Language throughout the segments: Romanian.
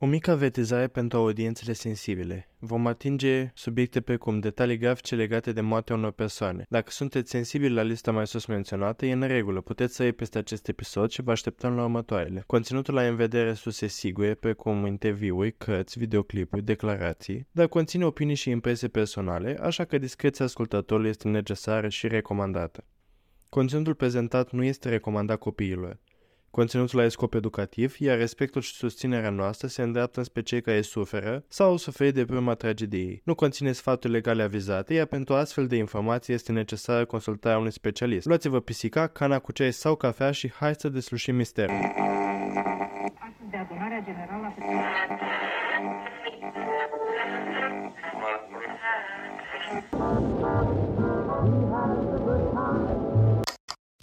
O mică avertizare pentru audiențele sensibile. Vom atinge subiecte precum detalii grafice legate de moartea unor persoane. Dacă sunteți sensibili la lista mai sus menționată, e în regulă, puteți să iei peste acest episod și vă așteptăm la următoarele. Conținutul la în vedere sus e sigur, precum interviuri, cărți, videoclipuri, declarații, dar conține opinii și impresii personale, așa că discreția ascultătorului este necesară și recomandată. Conținutul prezentat nu este recomandat copiilor. Conținutul are scop educativ, iar respectul și susținerea noastră se îndreaptă spre cei care suferă sau au suferit de prima tragedie. Nu conține sfaturi legale avizate, iar pentru astfel de informații este necesară consultarea unui specialist. Luați-vă pisica, cana cu ceai sau cafea și hai să deslușim misterul. de adunarea generală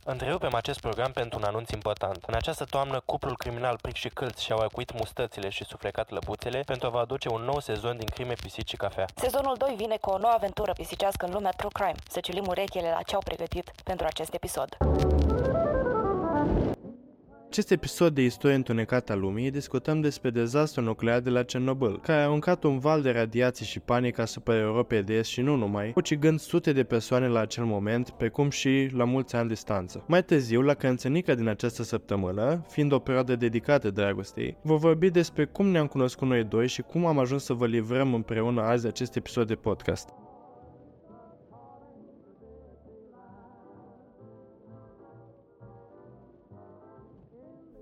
Întrerupem acest program pentru un anunț important. În această toamnă, cuplul criminal Pric și Câlț și-au acuit mustățile și suflecat lăbuțele pentru a vă aduce un nou sezon din crime, pisici și cafea. Sezonul 2 vine cu o nouă aventură pisicească în lumea True Crime. Să ciulim urechile la ce au pregătit pentru acest episod. Acest episod de istorie întunecată a lumii discutăm despre dezastru nuclear de la Cernobâl, care a aruncat un val de radiații și panică asupra Europei de Est și nu numai, ucigând sute de persoane la acel moment, precum și la mulți ani distanță. Mai târziu, la cărînțănica din această săptămână, fiind o perioadă dedicată dragostei, vă vorbi despre cum ne-am cunoscut noi doi și cum am ajuns să vă livrăm împreună azi acest episod de podcast.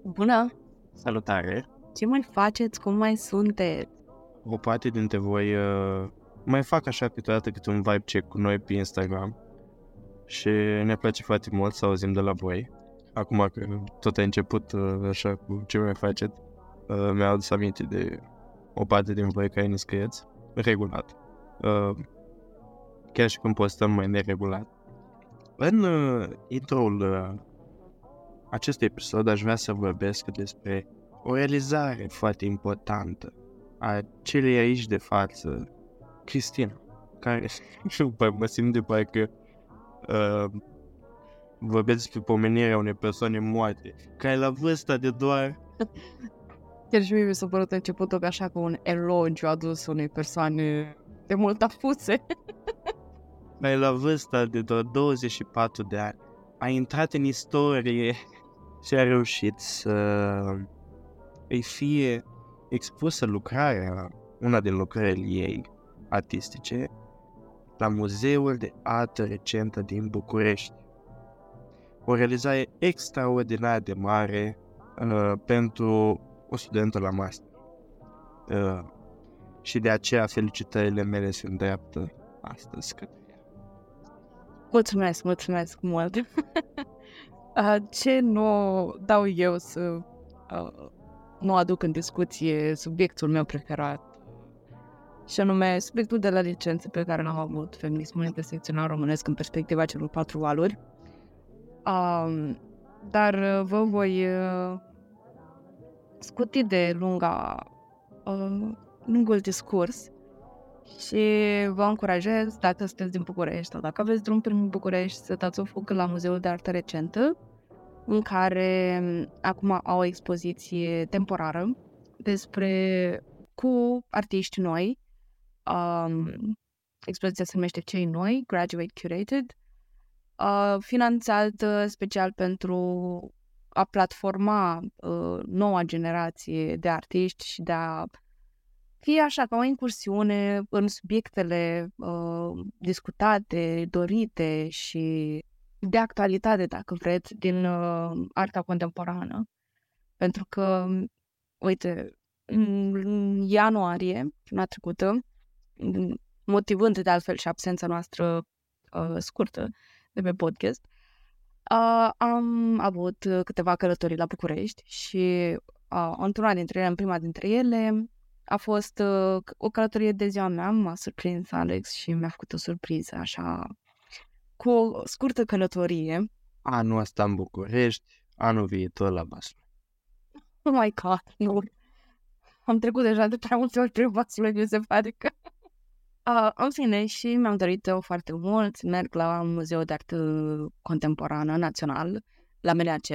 Bună! Salutare! Ce mai faceți? Cum mai sunteți? O parte dintre voi uh, mai fac așa câteodată câte un vibe check cu noi pe Instagram și ne place foarte mult să auzim de la voi. Acum că tot a început uh, așa cu ce mai faceți, uh, mi-a adus aminte de o parte din voi care ne scrieți regulat. Uh, chiar și când postăm mai neregulat. În uh, intro-ul uh, acest episod aș vrea să vorbesc despre o realizare foarte importantă a celei aici de față, Cristina, care mă simt de parcă uh, vorbesc despre pomenirea unei persoane moarte, care la vârsta de doar... Chiar și mie mi s-a părut începutul așa cu un elogiu adus unei persoane de mult afuse. care la vârsta de doar 24 de ani a intrat în istorie și a reușit să îi fie expusă lucrarea, una din lucrările ei artistice, la Muzeul de Artă Recentă din București. O realizare extraordinar de mare uh, pentru o studentă la master. Uh, și de aceea felicitările mele se îndreaptă astăzi către ea. Mulțumesc, mulțumesc mult! Uh, ce nu dau eu să uh, nu aduc în discuție subiectul meu preferat și anume subiectul de la licență pe care l-am avut, feminismul intersecțional românesc în perspectiva celor patru valuri. Um, dar uh, vă voi uh, scuti de lunga, uh, lungul discurs și vă încurajez, dacă sunteți din București sau dacă aveți drum prin București, să dați o fugă la Muzeul de Artă Recentă, în care acum au o expoziție temporară despre cu artiști noi. Um, expoziția se numește Cei Noi, Graduate Curated, uh, finanțată special pentru a platforma uh, noua generație de artiști și de a fie așa ca o incursiune în subiectele uh, discutate, dorite și de actualitate, dacă vreți, din uh, arta contemporană. Pentru că, uite, în ianuarie, luna trecută, motivând de altfel și absența noastră uh, scurtă de pe podcast, uh, am avut câteva călătorii la București și uh, într-una dintre ele, în prima dintre ele, a fost uh, o călătorie de ziua mea, m-a surprins Alex și mi-a făcut o surpriză, așa, cu o scurtă călătorie. Anul ăsta în București, anul viitor la Baslu. Oh my god, nu. Am trecut deja de prea multe ori prin Vaslui, mi se pare că... Uh, în fine, și mi-am dorit-o foarte mult. Merg la Muzeul de Artă Contemporană Național, la MNAC.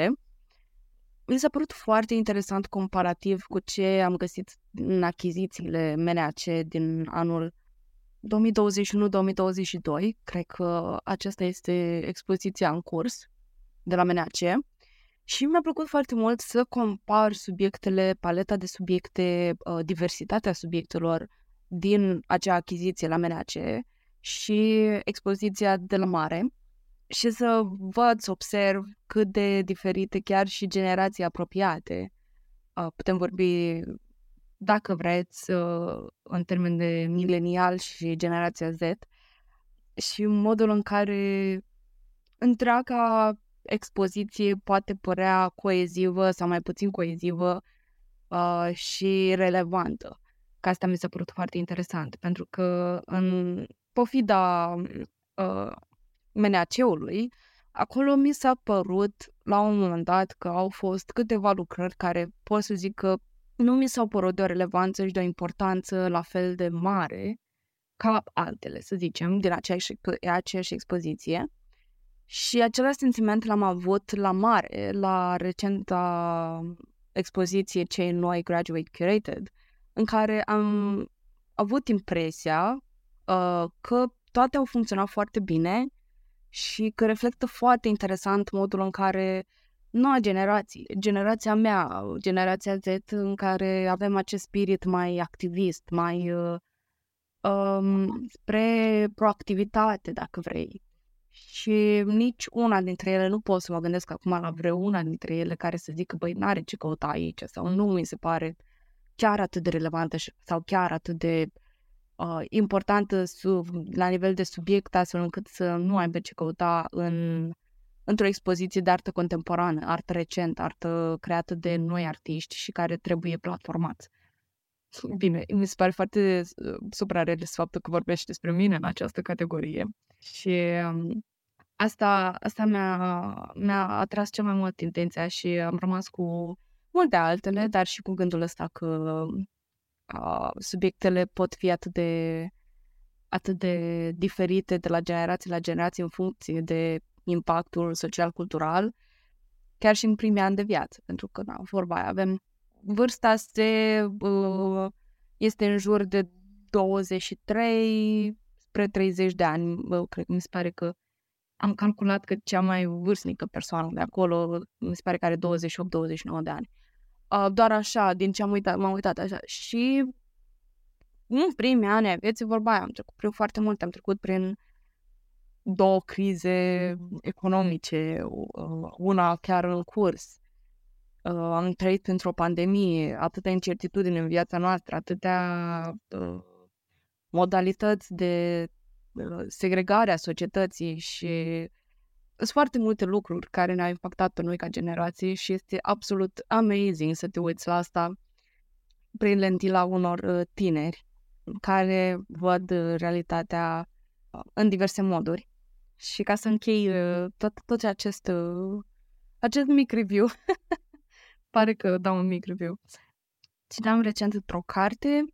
Mi s-a părut foarte interesant comparativ cu ce am găsit în achizițiile MNAC din anul 2021-2022. Cred că aceasta este expoziția în curs de la MNAC. Și mi-a plăcut foarte mult să compar subiectele, paleta de subiecte, uh, diversitatea subiectelor din acea achiziție la MNAC și expoziția de la mare și să văd, să observ cât de diferite chiar și generații apropiate. Uh, putem vorbi, dacă vreți, uh, în termen de milenial și generația Z și modul în care întreaga expoziție poate părea coezivă sau mai puțin coezivă uh, și relevantă. Că asta mi s-a părut foarte interesant, pentru că în pofida uh, MNAC-ului, acolo mi s-a părut la un moment dat că au fost câteva lucrări care pot să zic că nu mi s-au părut de o relevanță și de o importanță la fel de mare ca altele, să zicem, din aceeași, aceeași expoziție. Și același sentiment l-am avut la mare, la recenta expoziție cei noi Graduate Curated, în care am avut impresia uh, că toate au funcționat foarte bine și că reflectă foarte interesant modul în care noua generație, generația mea, generația Z, în care avem acest spirit mai activist, mai uh, um, spre proactivitate, dacă vrei. Și nici una dintre ele, nu pot să mă gândesc acum la vreuna dintre ele care să zică, băi, n-are ce căuta aici sau nu mi se pare chiar atât de relevantă sau chiar atât de uh, importantă sub, la nivel de subiect, astfel încât să nu aibă ce căuta în, într-o expoziție de artă contemporană, artă recent, artă creată de noi artiști și care trebuie platformați. Bine, mi se pare foarte uh, suprarealist faptul că vorbești despre mine în această categorie și um, asta, asta mi-a, mi-a atras cel mai mult intenția și am rămas cu multe altele, dar și cu gândul ăsta că uh, subiectele pot fi atât de atât de diferite de la generație la generație în funcție de impactul social-cultural, chiar și în primii ani de viață, pentru că, na, vorba aia, avem vârsta se, uh, este în jur de 23 spre 30 de ani, uh, cred că mi se pare că am calculat că cea mai vârstnică persoană de acolo, mi se pare că are 28-29 de ani. Uh, doar așa, din ce am uitat, m-am uitat așa. Și în primii ani ai vieții, vorba aia, am trecut prin foarte multe, am trecut prin două crize economice, uh, una chiar în curs. Uh, am trăit într-o pandemie, atâtea incertitudini în viața noastră, atâtea uh, modalități de uh, segregare a societății și sunt foarte multe lucruri care ne-au impactat pe noi ca generație și este absolut amazing să te uiți la asta prin lentila unor uh, tineri care văd uh, realitatea uh, în diverse moduri. Și ca să închei tot, tot acest, acest mic review, pare că dau un mic review. Citeam recent într-o carte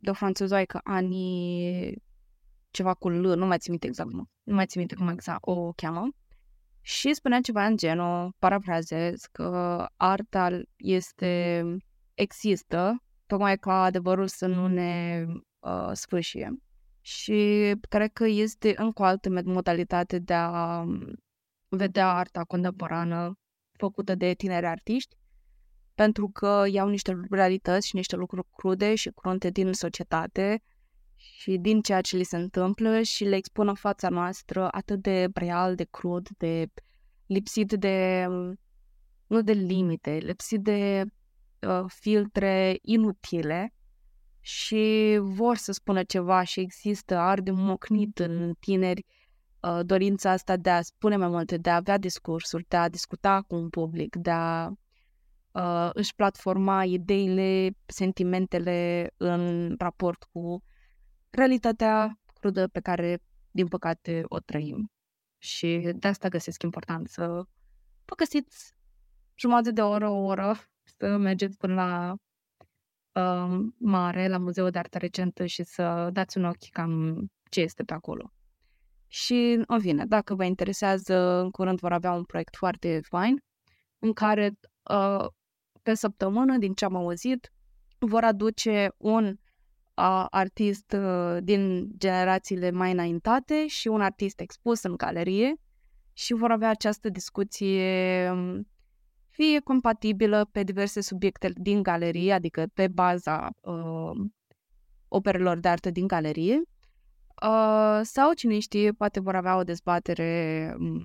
de o franțuzoaică anii ceva cu L, nu mai țin minte exact, nu, nu mai țin minte cum exact o cheamă. Și spunea ceva în genul, parafrazez, că arta este, există, tocmai ca adevărul să nu ne uh, sfârșie. Și cred că este încă o altă modalitate de a um, vedea arta contemporană făcută de tineri artiști, pentru că iau niște realități și niște lucruri crude și crunte din societate și din ceea ce li se întâmplă și le expun în fața noastră atât de real, de crud, de lipsit de, nu de limite, lipsit de uh, filtre inutile și vor să spună ceva și există arde mocnit în tineri uh, dorința asta de a spune mai multe, de a avea discursuri, de a discuta cu un public, de a uh, își platforma ideile, sentimentele în raport cu realitatea crudă pe care, din păcate, o trăim. Și de asta găsesc important să vă găsiți jumătate de oră, o oră, să mergeți până la uh, mare, la Muzeul de Artă Recentă și să dați un ochi cam ce este pe acolo. Și, în fine, dacă vă interesează, în curând vor avea un proiect foarte fain în care uh, pe săptămână, din ce am auzit, vor aduce un uh, artist uh, din generațiile mai înaintate și un artist expus în galerie și vor avea această discuție um, fie compatibilă pe diverse subiecte din galerie, adică pe baza uh, operelor de artă din galerie, uh, sau cine știe, poate vor avea o dezbatere um,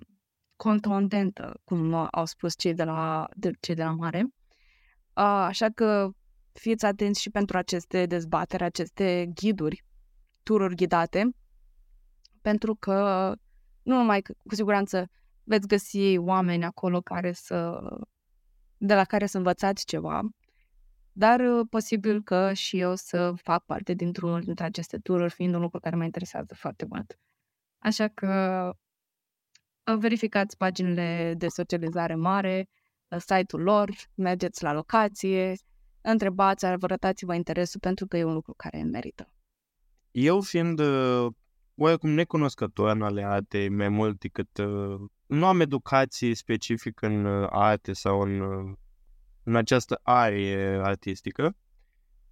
contundentă, cum au spus cei de la, de, cei de la mare. Uh, așa că fiți atenți și pentru aceste dezbateri, aceste ghiduri, tururi ghidate, pentru că nu numai că, cu siguranță veți găsi oameni acolo care să, de la care să învățați ceva, dar uh, posibil că și eu să fac parte dintr-unul dintre aceste tururi, fiind un lucru care mă interesează foarte mult. Așa că uh, verificați paginile de socializare mare, uh, site-ul lor, mergeți la locație, întrebați, arătați-vă interesul pentru că e un lucru care merită. Eu fiind uh, oarecum necunoscător în ale arte mai mult decât uh, nu am educație specifică în uh, arte sau în, uh, în această arie artistică,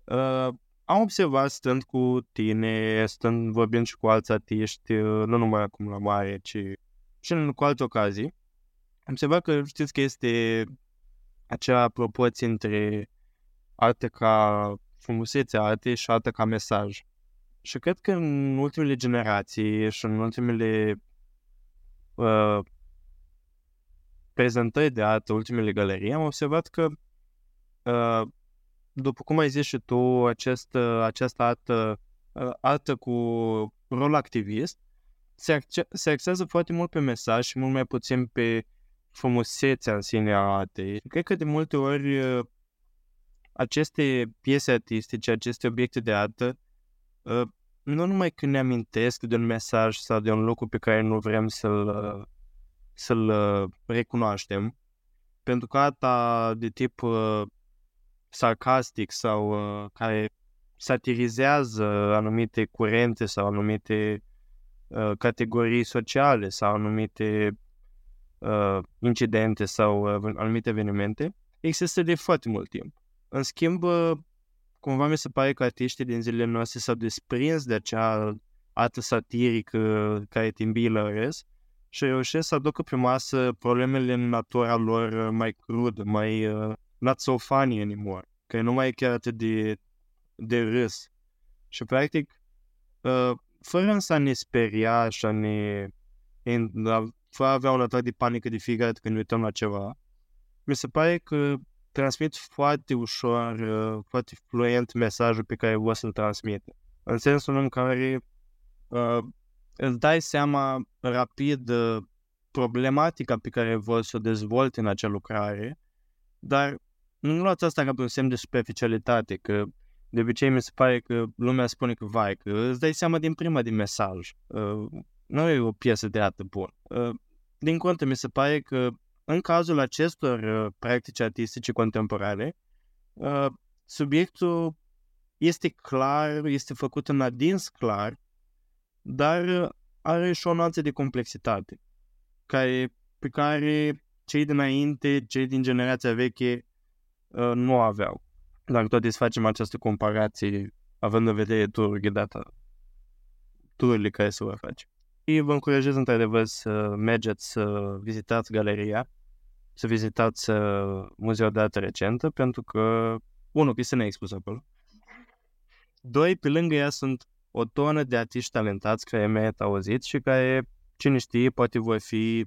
uh, am observat stând cu tine, stând vorbind și cu alți artiști, uh, nu numai acum la mare, ci și în, cu alte ocazii, am observat că știți că este acea proporție între arte ca frumusețe arte și artă ca mesaj. Și cred că în ultimele generații și în ultimele uh, prezentări de artă, ultimele galerii, am observat că, uh, după cum ai zis și tu, acest, uh, această artă, uh, artă cu rol activist, se, acce- se axează foarte mult pe mesaj și mult mai puțin pe frumusețea în sine a artei. Cred că de multe ori uh, aceste piese artistice, aceste obiecte de artă, uh, nu numai că ne amintesc de un mesaj sau de un lucru pe care nu vrem să-l, uh, să-l uh, recunoaștem, pentru că arta de tip sarcastic sau care satirizează anumite curente sau anumite categorii sociale sau anumite incidente sau anumite evenimente, există de foarte mult timp. În schimb, cumva mi se pare că artiștii din zilele noastre s-au desprins de acea artă satirică care te îmbilăresc și reușesc să aducă pe masă problemele în natura lor mai crudă, mai uh, not so funny anymore, că nu mai e chiar atât de, de râs. Și practic, uh, fără să ne speria și a ne in, fără a avea un atac de panică de fiecare dată când uităm la ceva, mi se pare că transmit foarte ușor, uh, foarte fluent mesajul pe care o să-l transmite. În sensul în care uh, îți dai seama rapid uh, problematica pe care vor să o dezvolte în acea lucrare, dar nu luați asta ca pe un semn de superficialitate, că de obicei mi se pare că lumea spune că vai, că îți dai seama din prima din mesaj. Uh, nu e o piesă de artă bună. Uh, din contă, mi se pare că în cazul acestor uh, practici artistice contemporane, uh, subiectul este clar, este făcut în adins clar, dar uh, are și o nuanță de complexitate care, pe care cei dinainte, cei din generația veche uh, nu aveau. Dacă tot să facem această comparație, având în vedere turul ghidată, tururile care se vor face. Și vă încurajez într-adevăr să mergeți să vizitați galeria, să vizitați uh, Muzeul de Artă Recentă, pentru că, unul, că se ne expus acolo. Doi, pe lângă ea sunt o tonă de artiști talentați care merită auzit și care, cine știe, poate vor fi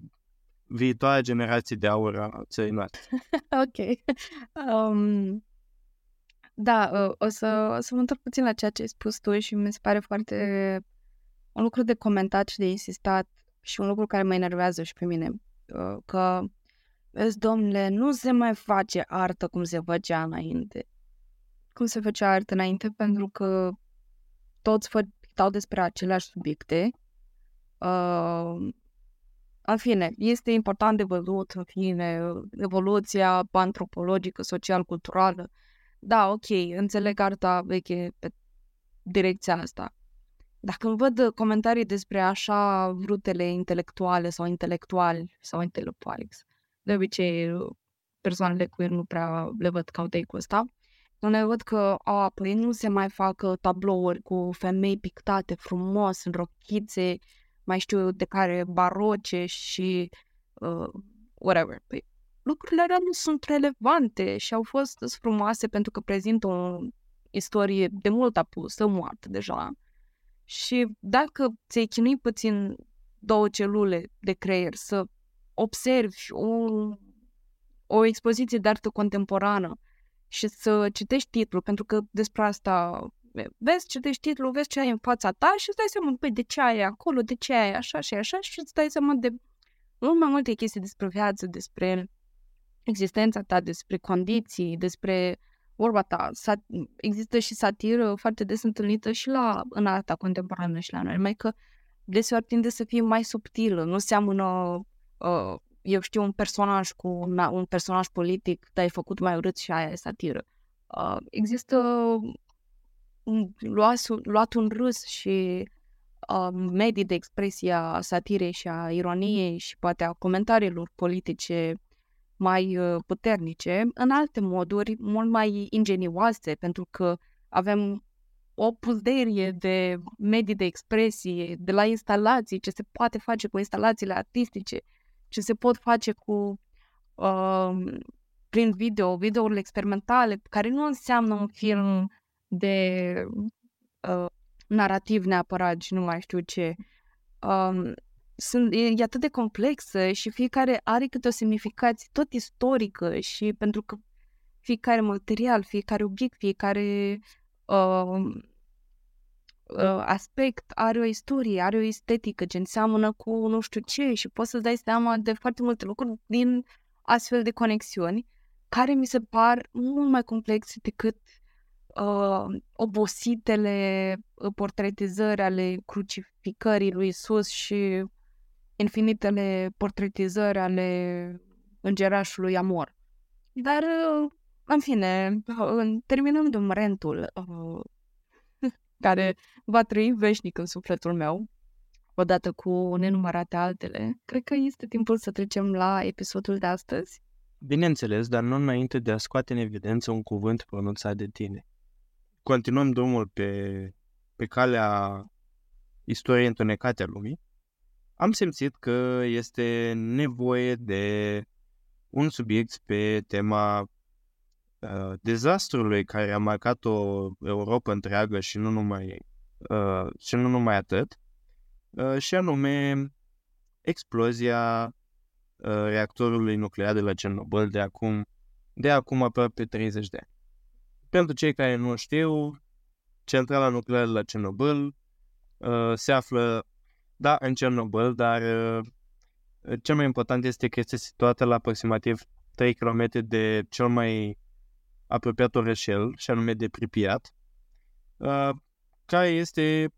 viitoarea generație de aur a țării noastre. ok. Um, da, uh, o să, o să mă întorc puțin la ceea ce ai spus tu și mi se pare foarte un lucru de comentat și de insistat și un lucru care mă enervează și pe mine. Uh, că Vezi, domnule, nu se mai face artă cum se făcea înainte. Cum se făcea artă înainte, pentru că toți pictau despre aceleași subiecte. Uh, în fine, este important de văzut, în fine, evoluția antropologică, social-culturală. Da, ok, înțeleg arta veche pe direcția asta. Dacă îmi văd comentarii despre așa vrutele intelectuale sau intelectuali sau intelectuali, de obicei persoanele queer nu prea le văd ca take-ul ăsta. Nu le văd că, a, păi nu se mai fac uh, tablouri cu femei pictate frumos în rochițe, mai știu de care baroce și uh, whatever. Păi, lucrurile alea nu sunt relevante și au fost frumoase pentru că prezintă o istorie de mult apusă, moartă deja. Și dacă ți-ai chinui puțin două celule de creier să observi o, o expoziție de artă contemporană și să citești titlul, pentru că despre asta vezi, citești titlul, vezi ce ai în fața ta și îți dai seama, păi, de ce ai acolo, de ce ai așa și așa și îți dai seama de mult mai multe chestii despre viață, despre existența ta, despre condiții, despre vorba ta. Sat- există și satiră foarte des întâlnită și la, în arta contemporană și la noi, mai că deseori tinde să fie mai subtilă, nu seamănă, uh, eu știu, un personaj cu un, un personaj politic, dar ai făcut mai urât și aia e satiră. Uh, există luat, luat un râs și uh, medii de expresie a satirei și a ironiei și poate a comentariilor politice mai uh, puternice, în alte moduri mult mai ingenioase, pentru că avem o puzderie de medii de expresie, de la instalații, ce se poate face cu instalațiile artistice, ce se pot face cu uh, prin video, videourile experimentale, care nu înseamnă un film de uh, narativ neapărat și nu mai știu ce. Um, sunt, e, e atât de complexă și fiecare are câte o semnificație tot istorică și pentru că fiecare material, fiecare obiect, fiecare uh, uh, aspect are o istorie, are o estetică ce înseamnă cu nu știu ce și poți să-ți dai seama de foarte multe lucruri din astfel de conexiuni care mi se par mult mai complexe decât uh, obositele uh, portretizări ale crucificării lui Isus și infinitele portretizări ale îngerașului Amor. Dar, uh, în fine, uh, terminând rentul, uh, care va trăi veșnic în sufletul meu, odată cu nenumărate altele, cred că este timpul să trecem la episodul de astăzi. Bineînțeles, dar nu înainte de a scoate în evidență un cuvânt pronunțat de tine. Continuăm drumul pe, pe calea istoriei întunecate a lumii. Am simțit că este nevoie de un subiect pe tema uh, dezastrului care a marcat o Europa întreagă și nu numai, uh, și nu numai atât, uh, și anume explozia uh, reactorului nuclear de la Cernobâl de acum, de acum aproape 30 de ani. Pentru cei care nu știu, centrala nucleară de la Cernobâl uh, se află, da, în Cernobâl, dar uh, cel mai important este că este situată la aproximativ 3 km de cel mai apropiat orășel, și anume de Pripyat, uh, care este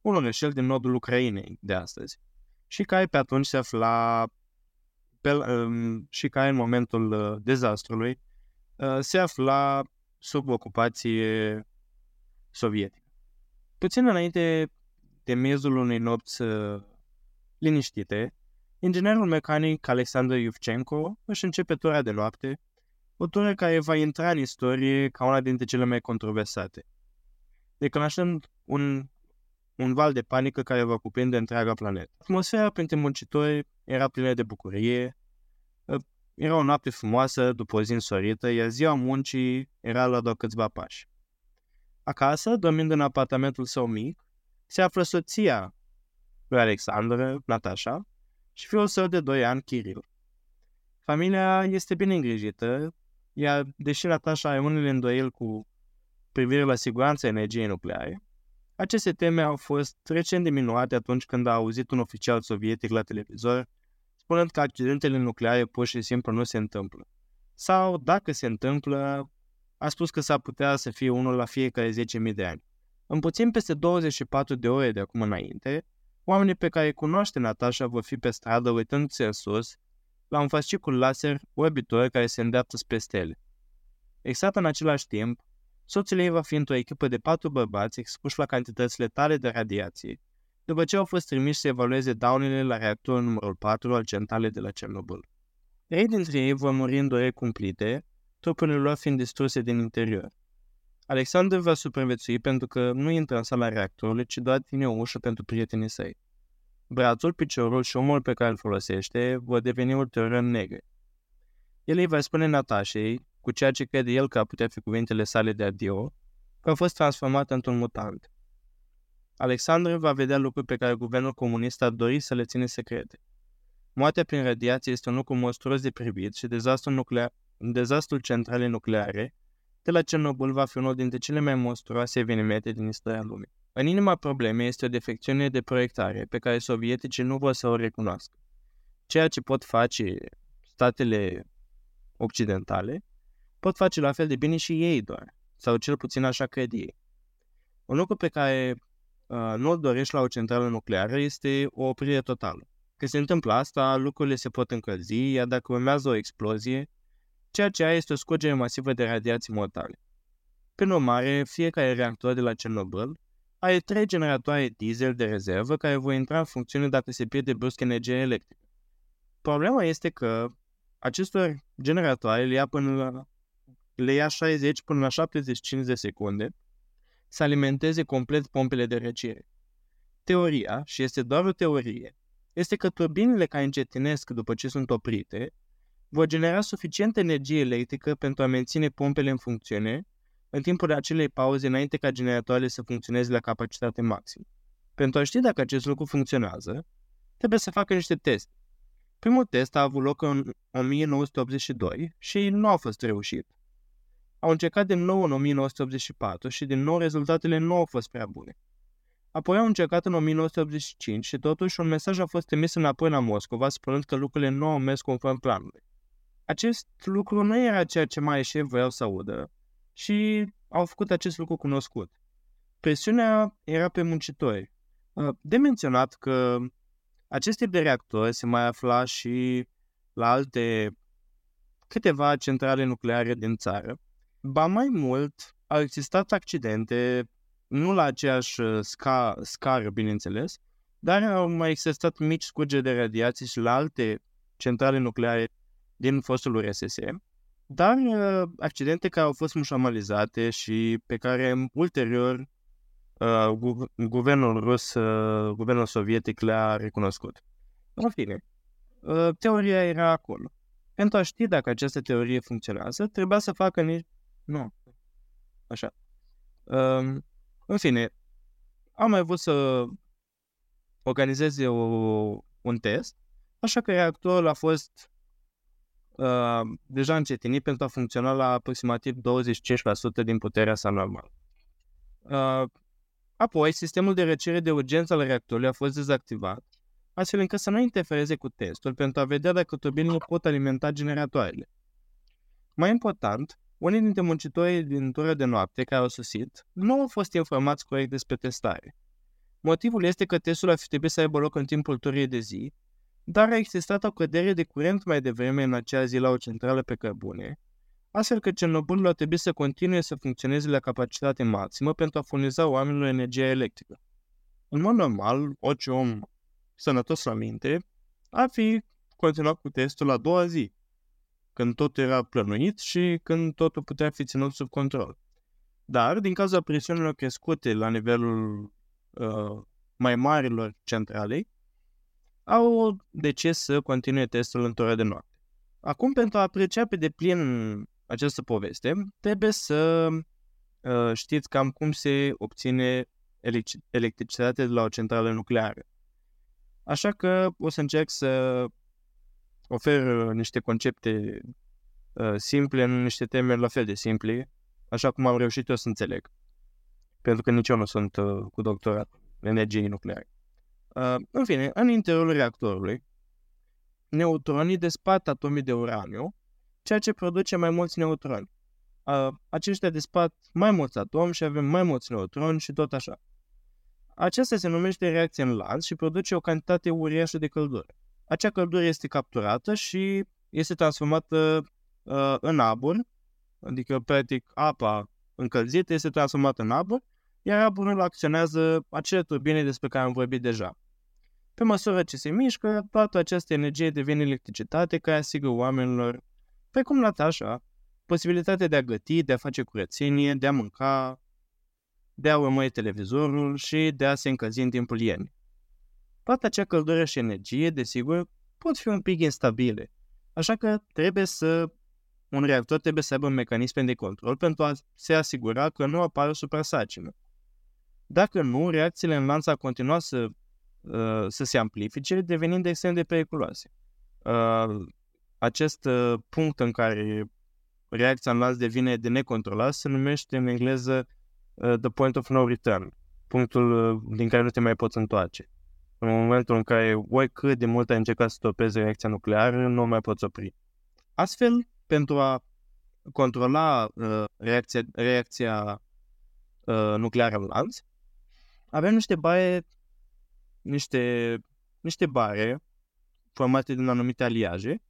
un orășel din nordul Ucrainei de astăzi și care pe atunci se afla pe, um, și care în momentul uh, dezastrului uh, se afla sub ocupație sovietică. Puțin înainte de miezul unei nopți uh, liniștite, inginerul mecanic Alexander Yuvchenko își începe tura de noapte o tură care va intra în istorie ca una dintre cele mai controversate, declanșând un, un val de panică care va cuprinde întreaga planetă. Atmosfera printre muncitori era plină de bucurie, ă, era o noapte frumoasă după o zi însorită, iar ziua muncii era la doar câțiva pași. Acasă, dormind în apartamentul său mic, se află soția lui Alexandra, Natasha, și fiul său de 2 ani, Kiril. Familia este bine îngrijită, iar deși Natasha are unele îndoieli cu privire la siguranța energiei nucleare, aceste teme au fost recent diminuate atunci când a auzit un oficial sovietic la televizor spunând că accidentele nucleare pur și simplu nu se întâmplă. Sau, dacă se întâmplă, a spus că s-ar putea să fie unul la fiecare 10.000 de ani. În puțin peste 24 de ore de acum înainte, oamenii pe care îi cunoaște Natasha vor fi pe stradă uitându-se în sus la un fascicul laser orbitor care se îndreaptă spre stele. Exact în același timp, soțul ei va fi într-o echipă de patru bărbați expuși la cantități letale de radiație, după ce au fost trimiși să evalueze daunele la reactorul numărul 4 al centralei de la Cernobâl. Trei dintre ei vor muri în dureri cumplite, trupurile lor fiind distruse din interior. Alexander va supraviețui pentru că nu intră în sala reactorului, ci doar ține o ușă pentru prietenii săi. Brațul, piciorul și omul pe care îl folosește vor deveni ulterior negre. El îi va spune Natașei, cu ceea ce crede el că putea fi cuvintele sale de adio, că a fost transformat într-un mutant. Alexandru va vedea lucruri pe care guvernul comunist a dorit să le ține secrete. Moartea prin radiație este un lucru monstruos de privit și dezastrul, nuclear, dezastrul centralei nucleare de la Cernobâl va fi unul dintre cele mai monstruoase evenimente din istoria lumii. În inima problemei este o defecțiune de proiectare pe care sovieticii nu vor să o recunoască. Ceea ce pot face statele occidentale, pot face la fel de bine și ei doar, sau cel puțin așa cred ei. Un lucru pe care uh, nu-l dorești la o centrală nucleară este o oprire totală. Când se întâmplă asta, lucrurile se pot încălzi, iar dacă urmează o explozie, ceea ce ai este o scurgere masivă de radiații mortale. Prin urmare, fiecare reactor de la Cernobâl are trei generatoare diesel de rezervă care vor intra în funcțiune dacă se pierde brusc energie electrică. Problema este că acestor generatoare le ia, până la, le ia 60 până la 75 de secunde să alimenteze complet pompele de răcire. Teoria, și este doar o teorie, este că turbinele care încetinesc după ce sunt oprite vor genera suficientă energie electrică pentru a menține pompele în funcțiune în timpul acelei pauze înainte ca generatoarele să funcționeze la capacitate maximă. Pentru a ști dacă acest lucru funcționează, trebuie să facă niște teste. Primul test a avut loc în 1982 și nu a fost reușit. Au încercat din nou în 1984 și din nou rezultatele nu au fost prea bune. Apoi au încercat în 1985 și totuși un mesaj a fost emis înapoi la Moscova spunând că lucrurile nu au mers conform planului. Acest lucru nu era ceea ce mai șef voiau să audă și au făcut acest lucru cunoscut. Presiunea era pe muncitori. Uh, de menționat că acest tip de reactor se mai afla și la alte câteva centrale nucleare din țară. Ba mai mult, au existat accidente, nu la aceeași uh, sca- scară, bineînțeles, dar au mai existat mici scurgeri de radiații și la alte centrale nucleare din fostul URSS, dar uh, accidente care au fost mușamalizate și pe care ulterior uh, gu- guvernul rus, uh, guvernul sovietic le-a recunoscut. În fine, uh, teoria era acolo. Pentru a ști dacă această teorie funcționează, trebuia să facă nici... Nu. Așa. Uh, în fine, am mai vrut să organizeze o, un test, așa că reactorul a fost uh, deja încetinit pentru a funcționa la aproximativ 25% din puterea sa normală. Uh, apoi, sistemul de răcire de urgență al reactorului a fost dezactivat, astfel încât să nu interfereze cu testul pentru a vedea dacă turbinele pot alimenta generatoarele. Mai important, unii dintre muncitorii din tură de noapte care au sosit nu au fost informați corect despre testare. Motivul este că testul ar fi trebuit să aibă loc în timpul turii de zi, dar a existat o cădere de curent mai devreme în acea zi la o centrală pe cărbune, astfel că Cernobâlul a trebuit să continue să funcționeze la capacitate maximă pentru a furniza oamenilor energia electrică. În mod normal, orice om sănătos la minte ar fi continuat cu testul la doua zi, când tot era plănuit și când totul putea fi ținut sub control. Dar, din cauza presiunilor crescute la nivelul uh, mai marilor centralei, au decis să continue testul în ore de noapte. Acum, pentru a aprecia pe deplin această poveste, trebuie să uh, știți cam cum se obține electricitate de la o centrală nucleară. Așa că o să încerc să ofer niște concepte uh, simple în niște teme la fel de simple, așa cum am reușit eu să înțeleg. Pentru că nici eu nu sunt uh, cu doctorat în energie nucleare. Uh, în fine, în interiorul reactorului, neutronii despart atomii de uraniu, ceea ce produce mai mulți neutroni. Uh, aceștia despart mai mulți atomi și avem mai mulți neutroni și tot așa. Aceasta se numește reacție în lanț și produce o cantitate uriașă de căldură. Acea căldură este capturată și este transformată uh, în abur, adică, practic, apa încălzită este transformată în abur, iar aburul acționează acele turbine despre care am vorbit deja. Pe măsură ce se mișcă, toată această energie devine electricitate care asigură oamenilor, precum Natasha, posibilitatea de a găti, de a face curățenie, de a mânca, de a urmări televizorul și de a se încălzi în timpul iernii. Toată acea căldură și energie, desigur, pot fi un pic instabile, așa că trebuie să un reactor trebuie să aibă un mecanism de control pentru a se asigura că nu apare o suprasacină. Dacă nu, reacțiile în lanț ar continua să, uh, să se amplifice, devenind extrem de periculoase. Uh, acest uh, punct în care reacția în lanț devine de necontrolat se numește în engleză uh, the point of no return, punctul uh, din care nu te mai poți întoarce. În momentul în care oricât de mult ai încercat să stopezi reacția nucleară, nu mai poți opri. Astfel, pentru a controla uh, reacția, reacția uh, nucleară în lanț, avem niște bare, niște, niște bare formate din anumite aliaje,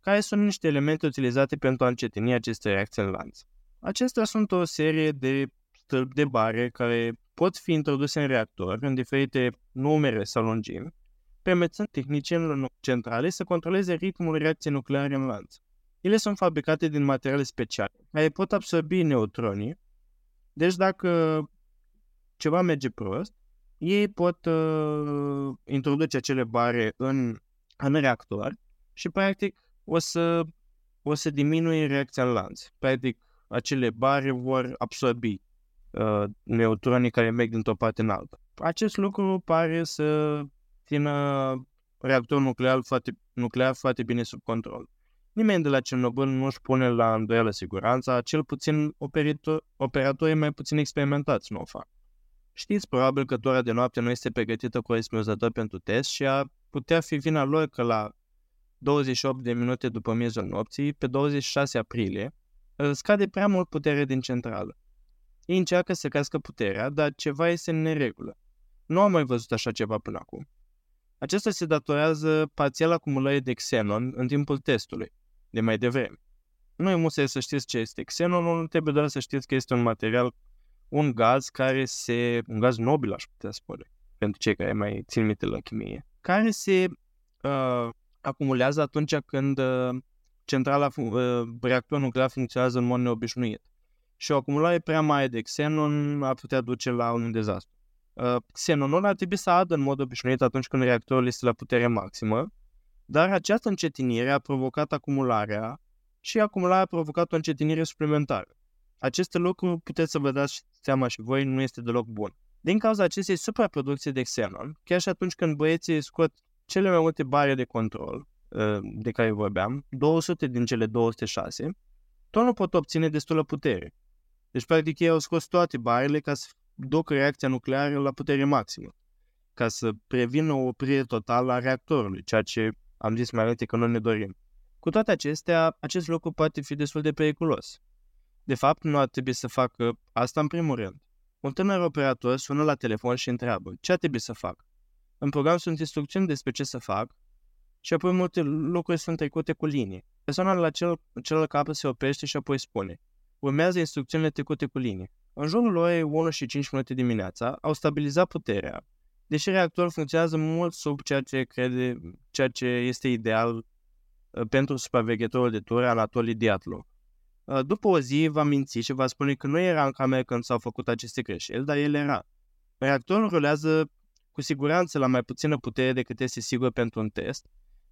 care sunt niște elemente utilizate pentru a încetini aceste reacții în lanț. Acestea sunt o serie de stâlpi de bare care pot fi introduse în reactor în diferite numere sau lungimi, permițând tehnicienilor centrale să controleze ritmul reacției nucleare în lanț. Ele sunt fabricate din materiale speciale, care pot absorbi neutronii, deci dacă ceva merge prost, ei pot uh, introduce acele bare în, în reactor și practic o să, o să diminui reacția în lanț. Practic, acele bare vor absorbi uh, neutronii care merg dintr-o parte în alta. Acest lucru pare să țină reactorul nuclear foarte, nuclear foarte bine sub control. Nimeni de la Cernobâl nu își pune la îndoială siguranța, cel puțin operator, operatorii mai puțin experimentați nu o fac. Știți probabil că tora de noapte nu este pregătită corespunzător pentru test și a putea fi vina lor că la 28 de minute după miezul nopții, pe 26 aprilie, scade prea mult putere din centrală. Ei încearcă să crească puterea, dar ceva este în neregulă. Nu am mai văzut așa ceva până acum. Acesta se datorează parțial acumulării de xenon în timpul testului, de mai devreme. Nu e musai să știți ce este xenonul, trebuie doar să știți că este un material, un gaz care se, un gaz nobil aș putea spune, pentru cei care mai țin minte la chimie, care se uh, acumulează atunci când uh, centrala, uh, reactorul nuclear funcționează în mod neobișnuit. Și o acumulare prea mare de xenon ar putea duce la un dezastru. Uh, xenonul ar trebui să adă în mod obișnuit atunci când reactorul este la putere maximă, dar această încetinire a provocat acumularea și acumularea a provocat o încetinire suplimentară. Aceste lucruri, puteți să vă dați seama și voi, nu este deloc bun. Din cauza acestei supraproducții de xenon, chiar și atunci când băieții scot cele mai multe bare de control uh, de care vorbeam, 200 din cele 206, tot nu pot obține destulă putere. Deci, practic, ei au scos toate barele ca să ducă reacția nucleară la putere maximă, ca să prevină o oprire totală a reactorului, ceea ce am zis mai înainte că nu ne dorim. Cu toate acestea, acest lucru poate fi destul de periculos. De fapt, nu ar trebui să facă asta în primul rând. Un tânăr operator sună la telefon și întreabă ce ar trebui să fac. În program sunt instrucțiuni despre ce să fac și apoi multe lucruri sunt trecute cu linie. Persoana la cel, cel capăt se oprește și apoi spune Urmează instrucțiunile trecute cu linie. În jurul orei 1 și 5 minute dimineața au stabilizat puterea, deși reactorul funcționează mult sub ceea ce crede, ceea ce este ideal uh, pentru supraveghetorul de tură Anatolii Diatlov. Uh, după o zi va minți și va spune că nu era în cameră când s-au făcut aceste greșeli, dar el era. Reactorul rulează cu siguranță la mai puțină putere decât este sigur pentru un test,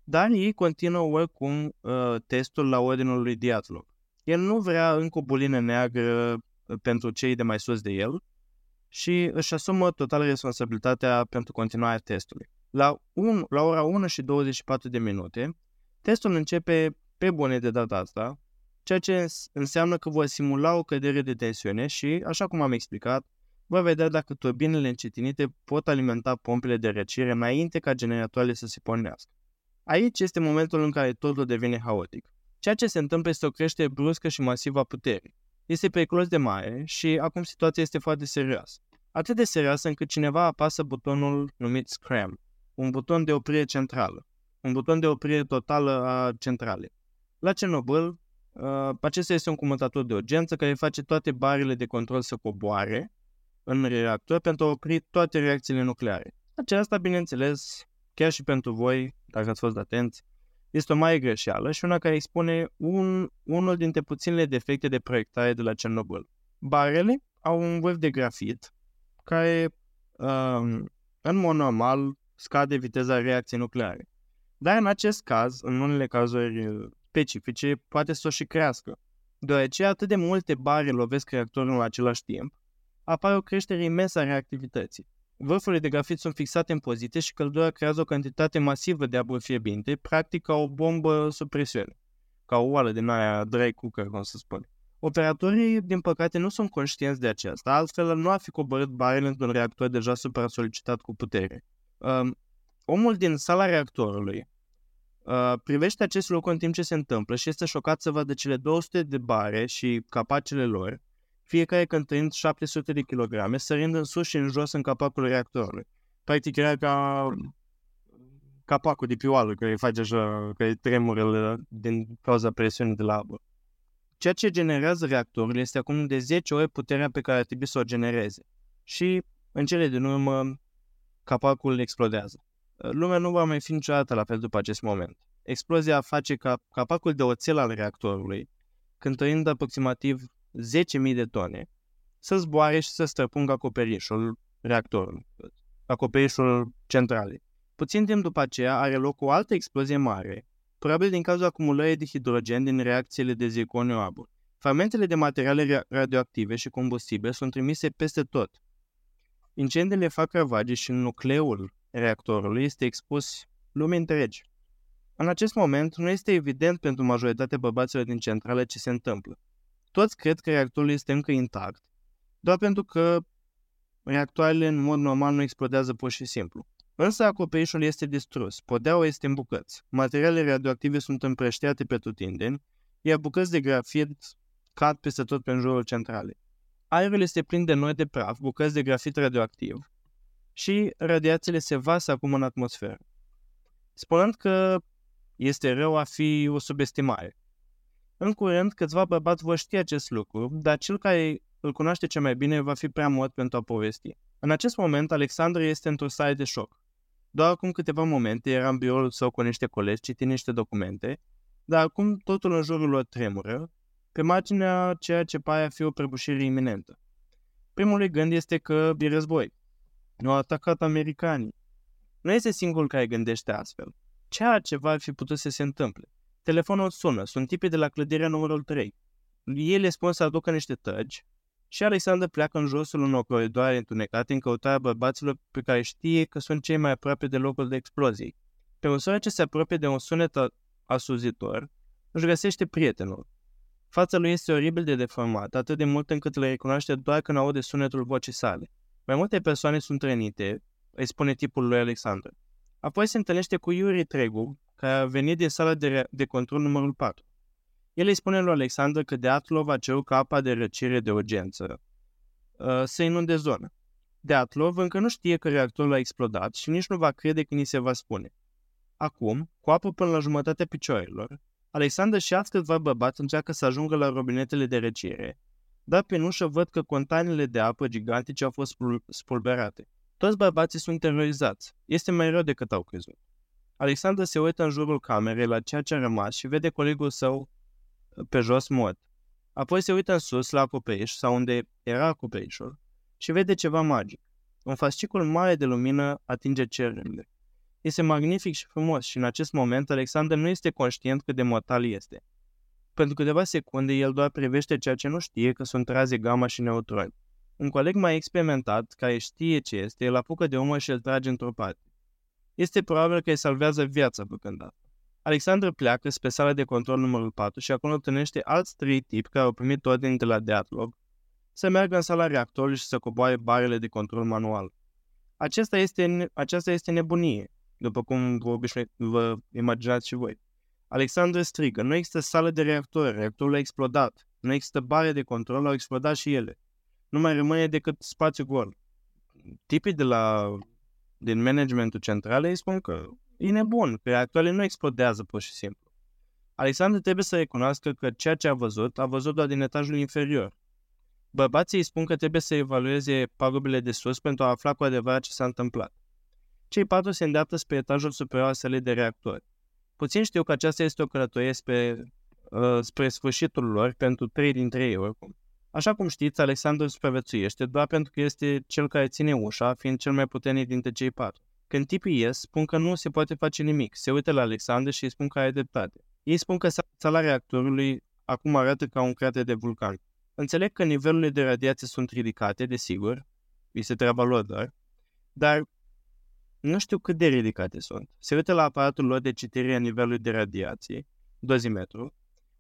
dar ei continuă oricum uh, testul la ordinul lui Diatlov. El nu vrea încă o bulină neagră uh, pentru cei de mai sus de el și își asumă total responsabilitatea pentru continuarea testului. La, un, la ora 1 și 24 de minute, testul începe pe bune de data asta, ceea ce înseamnă că vor simula o cădere de tensiune și, așa cum am explicat, va vedea dacă turbinele încetinite pot alimenta pompele de răcire înainte ca generatoarele să se pornească. Aici este momentul în care totul devine haotic. Ceea ce se întâmplă este o creștere bruscă și masivă a puterii. Este periculos de mare și acum situația este foarte serioasă. Atât de serioasă încât cineva apasă butonul numit Scram, un buton de oprire centrală, un buton de oprire totală a centralei. La Cernobâl, uh, acesta este un comutator de urgență care face toate barele de control să coboare în reactor pentru a opri toate reacțiile nucleare. Aceasta, bineînțeles, chiar și pentru voi, dacă ați fost atenți, este o mare greșeală și una care expune un, unul dintre puținele defecte de proiectare de la Cernobâl. Barele au un vârf de grafit care, um, în mod normal, scade viteza reacției nucleare. Dar în acest caz, în unele cazuri specifice, poate să o și crească. Deoarece atât de multe bare lovesc reactorul în același timp, apare o creștere imensă a reactivității. Vârfurile de grafit sunt fixate în poziție și căldura creează o cantitate masivă de abur fierbinte, practic ca o bombă sub presiune, ca o oală din aia dry cooker, cum se spune. Operatorii, din păcate, nu sunt conștienți de aceasta, altfel nu ar fi coborât barele într-un reactor deja supra-solicitat cu putere. Um, omul din sala reactorului uh, privește acest lucru în timp ce se întâmplă și este șocat să vadă cele 200 de bare și capacele lor fiecare cântărind 700 de kilograme, sărind în sus și în jos în capacul reactorului. Practic era ca capacul de pioală care face așa, care tremură din cauza presiunii de la apă. Ceea ce generează reactorul este acum de 10 ori puterea pe care ar trebui să o genereze. Și, în cele din urmă, capacul explodează. Lumea nu va mai fi niciodată la fel după acest moment. Explozia face ca capacul de oțel al reactorului, cântărind aproximativ 10.000 de tone să zboare și să străpungă acoperișul reactorului, acoperișul centralei. Puțin timp după aceea are loc o altă explozie mare, probabil din cauza acumulării de hidrogen din reacțiile de zirconiu abur. Fragmentele de materiale radioactive și combustibil sunt trimise peste tot. Incendiile fac ravage și nucleul reactorului este expus lumii întregi. În acest moment, nu este evident pentru majoritatea bărbaților din centrală ce se întâmplă. Toți cred că reactorul este încă intact, doar pentru că reactoarele în mod normal nu explodează pur și simplu. Însă acoperișul este distrus, podeaua este în bucăți, materialele radioactive sunt împrăștiate pe tutindeni, iar bucăți de grafit cad peste tot pe jurul centralei. Aerul este plin de noi de praf, bucăți de grafit radioactiv și radiațiile se vasă acum în atmosferă. Spunând că este rău a fi o subestimare. În curând, câțiva bărbați vor ști acest lucru, dar cel care îl cunoaște cel mai bine va fi prea mort pentru a povesti. În acest moment, Alexandru este într-o stare de șoc. Doar acum câteva momente era în biroul său cu niște colegi citind niște documente, dar acum totul în jurul lor tremură, pe marginea ceea ce pare a fi o prăbușire iminentă. Primul lui gând este că e război. Nu au atacat americanii. Nu este singurul care gândește astfel. Ce altceva ar fi putut să se întâmple? Telefonul sună, sunt tipii de la clădirea numărul 3. Ei le spun să aducă niște tăgi și Alexander pleacă în josul unor coridoare întunecate în căutarea bărbaților pe care știe că sunt cei mai aproape de locul de explozie. Pe măsură ce se apropie de un sunet asuzitor, își găsește prietenul. Fața lui este oribil de deformată, atât de mult încât le recunoaște doar când aude sunetul vocii sale. Mai multe persoane sunt rănite, îi spune tipul lui Alexander. Apoi se întâlnește cu Yuri Tregu, care a venit din sala de, de control numărul 4. El îi spune lui Alexander că Deatlov a cerut ca apa de răcire de urgență uh, să inunde zona. Deatlov încă nu știe că reactorul a explodat și nici nu va crede când ni se va spune. Acum, cu apă până la jumătatea picioarelor, Alexander și alți câțiva bărbați încearcă să ajungă la robinetele de răcire, dar pe ușă văd că containele de apă gigantice au fost spulberate. Toți bărbații sunt terorizați. Este mai rău decât au crezut. Alexandru se uită în jurul camerei la ceea ce a rămas și vede colegul său uh, pe jos mort. Apoi se uită în sus la acoperiș sau unde era acoperișul și vede ceva magic. Un fascicul mare de lumină atinge cerurile. Este magnific și frumos și în acest moment Alexander nu este conștient cât de mortal este. Pentru câteva secunde el doar privește ceea ce nu știe că sunt raze gamma și neutroni. Un coleg mai experimentat, care știe ce este, îl apucă de umăr și îl trage într-o parte este probabil că îi salvează viața făcând asta. Alexandru pleacă spre sala de control numărul 4 și acolo întâlnește alți trei tipi care au primit ordine de la Deatlov să meargă în sala reactorului și să coboare barele de control manual. Acesta este, aceasta este nebunie, după cum vă, obișnui, vă imaginați și voi. Alexandru strigă, nu există sală de reactor, reactorul a explodat, nu există bare de control, au explodat și ele. Nu mai rămâne decât spațiu gol. Tipii de la din managementul central îi spun că e nebun, că reactoarele nu explodează pur și simplu. Alexandru trebuie să recunoască că ceea ce a văzut, a văzut doar din etajul inferior. Bărbații îi spun că trebuie să evalueze pagubile de sus pentru a afla cu adevărat ce s-a întâmplat. Cei patru se îndreaptă spre etajul superior al sălii de reactori. Puțin știu că aceasta este o călătorie spre, uh, spre sfârșitul lor pentru trei dintre ei oricum. Așa cum știți, Alexandru supraviețuiește doar pentru că este cel care ține ușa, fiind cel mai puternic dintre cei patru. Când tipii ies, spun că nu se poate face nimic. Se uită la Alexandru și îi spun că are dreptate. Ei spun că sala reactorului acum arată ca un crater de vulcan. Înțeleg că nivelurile de radiație sunt ridicate, desigur, este treaba lor doar, dar nu știu cât de ridicate sunt. Se uită la aparatul lor de citire a nivelului de radiație, dozimetru,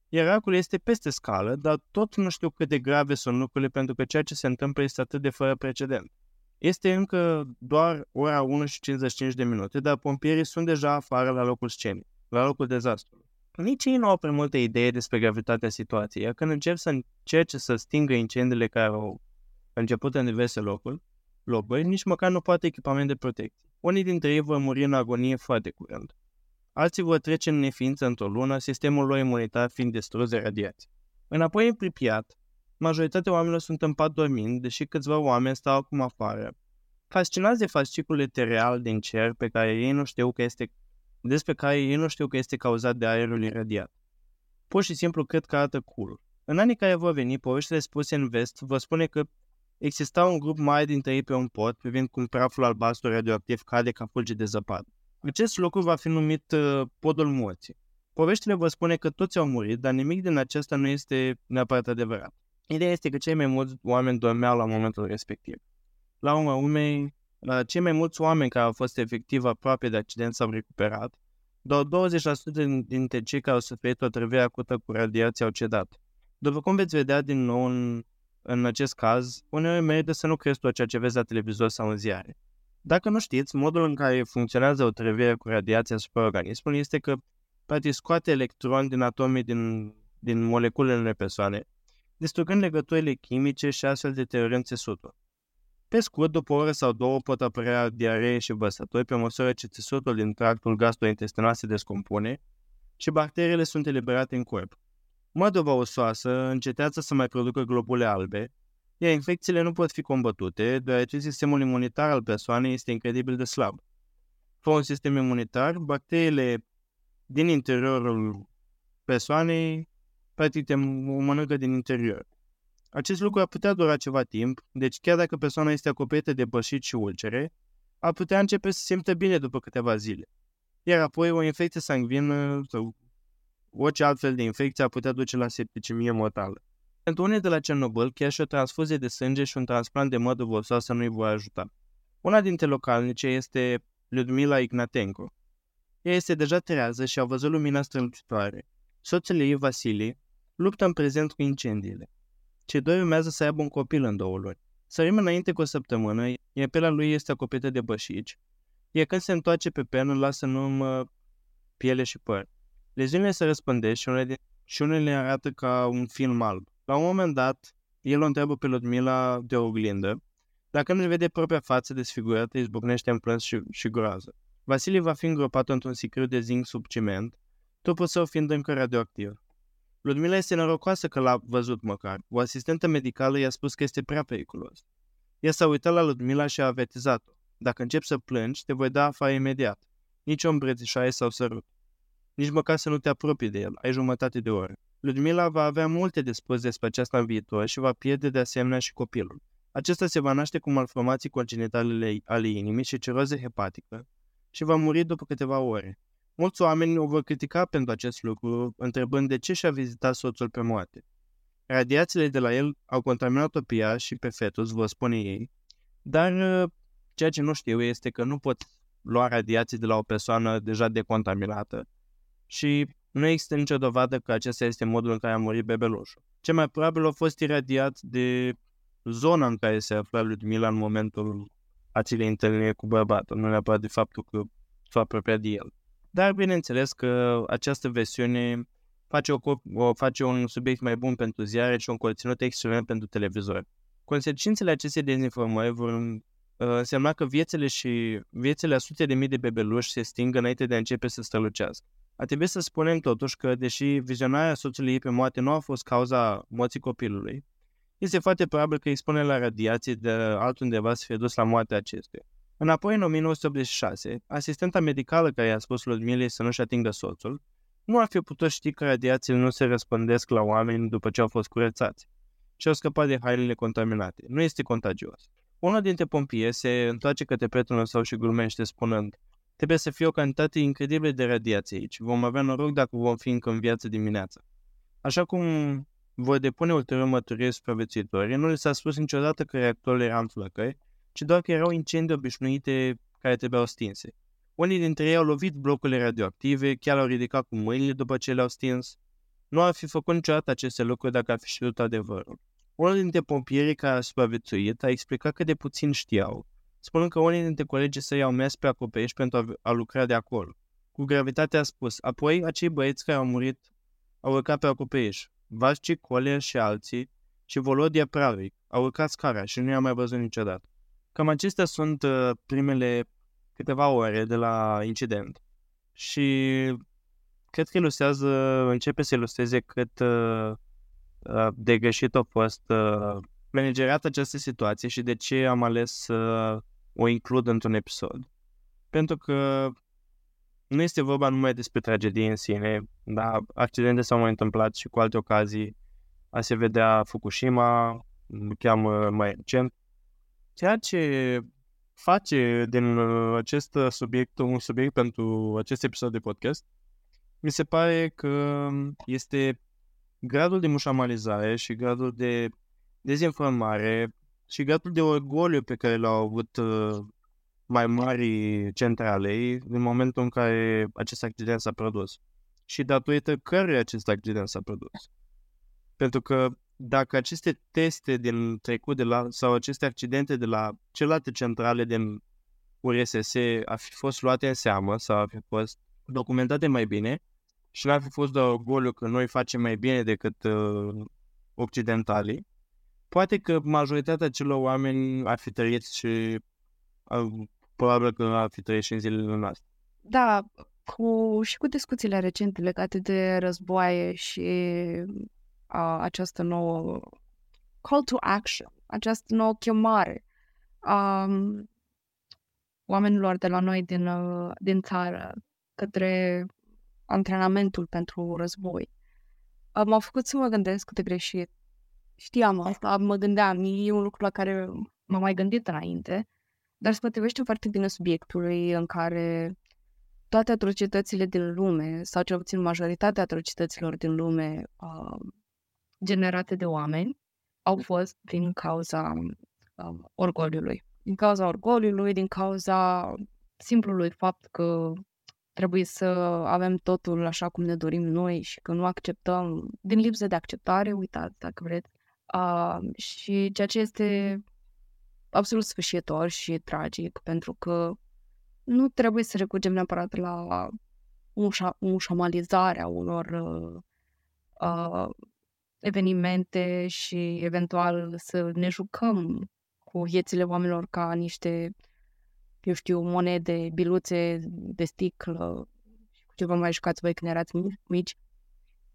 iar arcul este peste scală, dar tot nu știu cât de grave sunt lucrurile pentru că ceea ce se întâmplă este atât de fără precedent. Este încă doar ora 1 și 55 de minute, dar pompierii sunt deja afară la locul scenii, la locul dezastrului. Nici ei nu au prea multe idei despre gravitatea situației, iar când încep să încerce să stingă incendiile care au început în diverse locuri, locuri, nici măcar nu poate echipament de protecție. Unii dintre ei vor muri în agonie foarte curând. Alții vor trece în neființă într-o lună, sistemul lor imunitar fiind distrus de radiație. Înapoi în Pripyat, majoritatea oamenilor sunt în pat dormind, deși câțiva oameni stau acum afară, fascinați de fasciculul etereal din cer pe care ei nu știu că este, despre care ei nu știu că este cauzat de aerul iradiat. Pur și simplu cred că arată cool. În anii care vor veni, poveștile spuse în vest vă spune că exista un grup mare dintre ei pe un pod, privind cum praful albastru radioactiv cade ca fulgi de zăpadă. Acest lucru va fi numit uh, podul morții. Poveștile vă spune că toți au murit, dar nimic din acesta nu este neapărat adevărat. Ideea este că cei mai mulți oameni dormeau la momentul respectiv. La urma urmei, la cei mai mulți oameni care au fost efectiv aproape de accident s-au recuperat, doar 20% dintre cei care au suferit o trăvire acută cu radiație au cedat. După cum veți vedea din nou în, în acest caz, uneori merită să nu crezi tot ceea ce vezi la televizor sau în ziare. Dacă nu știți, modul în care funcționează o trăvire cu radiație asupra organismului este că practic scoate electroni din atomii din, din moleculele unei persoane, distrugând legăturile chimice și astfel deteriorând țesutul. Pe scurt, după o oră sau două pot apărea diaree și văsători pe măsură ce țesutul din tractul gastrointestinal se descompune și bacteriile sunt eliberate în corp. Măduva osoasă încetează să mai producă globule albe, iar infecțiile nu pot fi combătute, deoarece sistemul imunitar al persoanei este incredibil de slab. Fără un sistem imunitar, bacteriile din interiorul persoanei practic te mănâncă din interior. Acest lucru ar putea dura ceva timp, deci chiar dacă persoana este acoperită de bășit și ulcere, ar putea începe să simtă bine după câteva zile. Iar apoi o infecție sanguină sau orice altfel de infecție ar putea duce la septicemie mortală. Pentru unii de la Cernobâl, chiar și o transfuzie de sânge și un transplant de mădă văsoasă nu îi vor ajuta. Una dintre localnice este Ludmila Ignatenko. Ea este deja trează și a văzut lumina strălucitoare. Soțul ei, Vasili, luptă în prezent cu incendiile. Cei doi urmează să aibă un copil în două luni. Sărim înainte cu o săptămână, iar pielea lui este acoperită de bășici, iar când se întoarce pe pen, lasă în urmă piele și păr. Leziunile se răspândesc și unele, și unele arată ca un film alb. La un moment dat, el o întreabă pe Ludmila de o oglindă, dacă nu vede propria față desfigurată, izbucnește în plâns și, și groază. Vasile va fi îngropat într-un sicriu de zinc sub ciment, trupul său fiind încă radioactiv. Ludmila este norocoasă că l-a văzut măcar. O asistentă medicală i-a spus că este prea periculos. Ea s-a uitat la Ludmila și a avertizat-o. Dacă încep să plângi, te voi da afară imediat. Nici o îmbrățișare sau sărut. Nici măcar să nu te apropii de el. Ai jumătate de oră. Ludmila va avea multe de spus despre aceasta în viitor și va pierde de asemenea și copilul. Acesta se va naște cu malformații congenitale ale inimii și ciroză hepatică și va muri după câteva ore. Mulți oameni o vor critica pentru acest lucru, întrebând de ce și-a vizitat soțul pe moarte. Radiațiile de la el au contaminat-o pe ea și pe fetus, vă spune ei, dar uh, ceea ce nu știu este că nu pot lua radiații de la o persoană deja decontaminată și nu există nicio dovadă că acesta este modul în care a murit bebelușul. Ce mai probabil a fost iradiat de zona în care se afla Ludmila în momentul acelei întâlniri cu bărbatul, nu neapărat de faptul că s-a apropiat de el. Dar bineînțeles că această versiune face, o, o, face un subiect mai bun pentru ziare și un conținut excelent pentru televizor. Consecințele acestei dezinformări vor uh, însemna că viețile și viețile a sute de mii de bebeluși se stingă înainte de a începe să strălucească. A trebuit să spunem totuși că, deși vizionarea soțului ei pe moarte nu a fost cauza moții copilului, este foarte probabil că expunerea la radiație de altundeva să fie dus la moartea acestuia. Înapoi, în 1986, asistenta medicală care i-a spus lui Ludmilei să nu-și atingă soțul, nu ar fi putut ști că radiațiile nu se răspândesc la oameni după ce au fost curățați și au scăpat de hainele contaminate. Nu este contagios. Unul dintre pompieri se întoarce către prietenul său și glumește spunând Trebuie să fie o cantitate incredibilă de radiație aici. Vom avea noroc dacă vom fi încă în viață dimineața. Așa cum vor depune ulterior măturiri supraviețuitorii, nu le s-a spus niciodată că reactorul era în flăcări, ci doar că erau incendii obișnuite care trebuiau stinse. Unii dintre ei au lovit blocurile radioactive, chiar au ridicat cu mâinile după ce le-au stins. Nu ar fi făcut niciodată aceste lucruri dacă ar fi știut adevărul. Unul dintre pompierii care a supraviețuit a explicat că de puțin știau, spunând că unii dintre colegii săi au mers pe acoperiș pentru a, a lucra de acolo. Cu gravitate a spus, apoi acei băieți care au murit au urcat pe acoperiș, Vasci, Coler și alții, și Volodia Pravic, au urcat scara și nu i-am mai văzut niciodată. Cam acestea sunt uh, primele câteva ore de la incident. Și cred că ilustrează, începe să ilustreze cât uh, uh, de greșit a fost uh, manageriată această situație și de ce am ales să o includ într-un episod. Pentru că nu este vorba numai despre tragedie în sine, dar accidente s-au mai întâmplat și cu alte ocazii. A se vedea Fukushima, chiar mai recent. Ceea ce face din uh, acest subiect un subiect pentru acest episod de podcast, mi se pare că este gradul de mușamalizare și gradul de dezinformare și gradul de orgoliu pe care l-au avut uh, mai mari centralei în momentul în care acest accident s-a produs. Și datorită căruia acest accident s-a produs. Pentru că dacă aceste teste din trecut de la, sau aceste accidente de la celelalte centrale din URSS ar fi fost luate în seamă sau ar fi fost documentate mai bine și n-ar fi fost doar orgoliu că noi facem mai bine decât uh, occidentalii, poate că majoritatea celor oameni ar fi trăit și uh, probabil că ar fi trăit și în zilele noastre. Da, cu, și cu discuțiile recente legate de războaie și uh, această nouă call to action, această nouă chemare a um, oamenilor de la noi din, uh, din țară către antrenamentul pentru război. Uh, m-a făcut să mă gândesc de greșit. Știam asta, mă gândeam, e un lucru la care m-am mai gândit înainte, dar se potrivește foarte bine subiectului în care toate atrocitățile din lume, sau cel puțin majoritatea atrocităților din lume uh, generate de oameni, au fost din cauza uh, orgoliului. Din cauza orgoliului, din cauza simplului fapt că trebuie să avem totul așa cum ne dorim noi și că nu acceptăm, din lipsă de acceptare, uitați dacă vreți, uh, și ceea ce este absolut sfârșitor și tragic, pentru că nu trebuie să recurgem neapărat la ușa, ușamalizarea unor uh, uh, evenimente și eventual să ne jucăm cu viețile oamenilor ca niște, eu știu, monede, biluțe de sticlă și cu ce vă mai jucați voi când erați mici.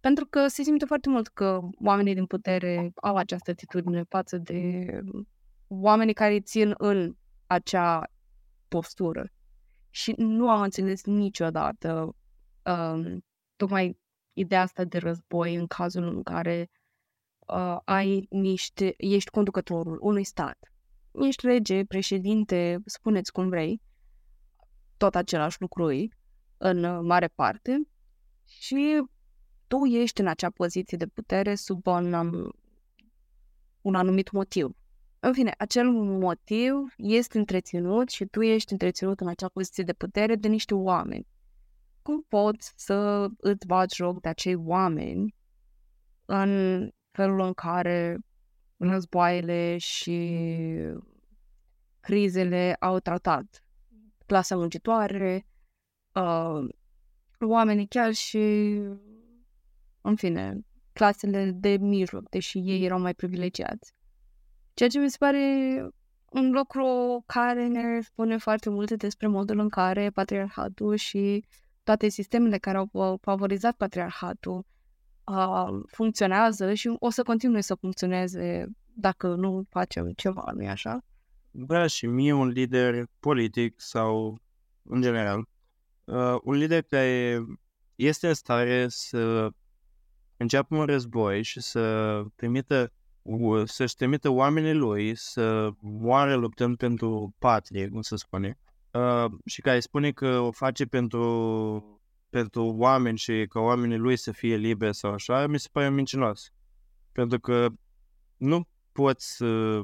Pentru că se simte foarte mult că oamenii din putere au această atitudine față de oamenii care țin în acea postură. Și nu am înțeles niciodată um, tocmai ideea asta de război în cazul în care uh, ai niște, ești conducătorul unui stat. Ești rege, președinte, spuneți cum vrei, tot același lucru în mare parte și tu ești în acea poziție de putere sub un, un anumit motiv. În fine, acel motiv este întreținut și tu ești întreținut în acea poziție de putere de niște oameni. Cum poți să îți bați joc de acei oameni în felul în care războaiele și crizele au tratat clasa muncitoare, uh, oamenii chiar și, în fine, clasele de mijloc, deși ei erau mai privilegiați. Ceea ce mi se pare un lucru care ne spune foarte multe despre modul în care patriarhatul și toate sistemele care au favorizat patriarhatul uh, funcționează și o să continue să funcționeze dacă nu facem ceva, nu-i așa? vrea și mie un lider politic sau, în general, uh, un lider care este în stare să înceapă un război și să trimită să-și trimită oamenii lui să moară luptând pentru patrie, cum se spune, uh, și care spune că o face pentru, pentru oameni și că oamenii lui să fie liberi sau așa, mi se pare mincinos. Pentru că nu poți să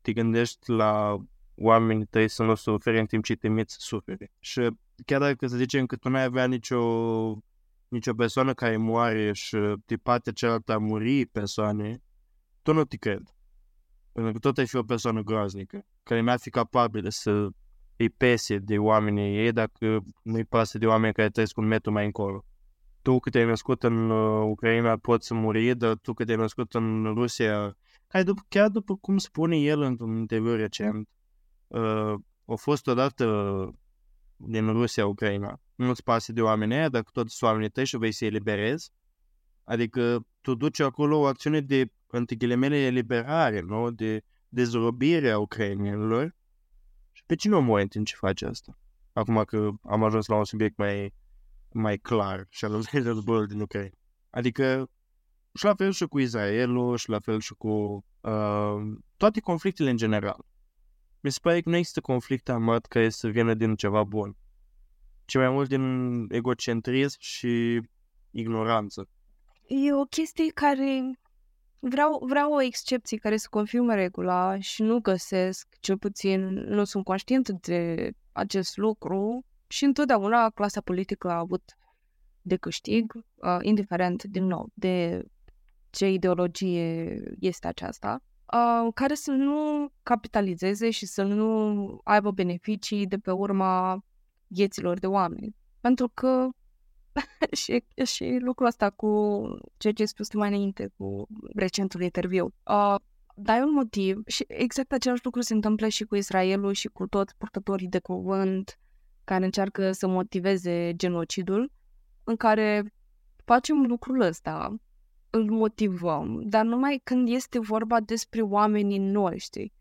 te gândești la oamenii tăi să nu sufere în timp ce te miți să suferi. Și chiar dacă să zicem că tu n-ai avea nicio, nicio persoană care moare și de partea cealaltă a muri persoane, tu nu te cred. Pentru că tot ai fi o persoană groaznică, care n-ar fi capabilă să îi pese de oamenii ei dacă nu-i pasă de oameni care trăiesc un metru mai încolo. Tu cât ai născut în uh, Ucraina poți să muri, dar tu cât ai născut în Rusia, care după, chiar după cum spune el într-un interviu recent, uh, a fost odată din Rusia, Ucraina. Nu-ți pasă de oamenii aia, dacă toți sunt oamenii tăi și vei să-i eliberezi. Adică tu duci acolo o acțiune de între ghilimele eliberare, nu? De dezrobire a ucrainienilor. Și pe cine omori în timp ce face asta? Acum că am ajuns la un subiect mai, mai clar și al războiul din Ucraina. Adică și la fel și cu Israelul, și la fel și cu uh, toate conflictele în general. Mi se pare că nu există conflict armat care să vină din ceva bun, ci mai mult din egocentrism și ignoranță. E o chestie care Vreau, vreau o excepție care să confirme regula și nu găsesc, cel puțin nu sunt conștient de acest lucru și întotdeauna clasa politică a avut de câștig, uh, indiferent, din nou, de ce ideologie este aceasta, uh, care să nu capitalizeze și să nu aibă beneficii de pe urma vieților de oameni. Pentru că și, și lucrul ăsta cu ceea ce ai spus mai înainte, cu recentul interviu. Uh, dai un motiv și exact același lucru se întâmplă și cu Israelul și cu toți purtătorii de cuvânt care încearcă să motiveze genocidul, în care facem lucrul ăsta, îl motivăm, dar numai când este vorba despre oamenii noștri,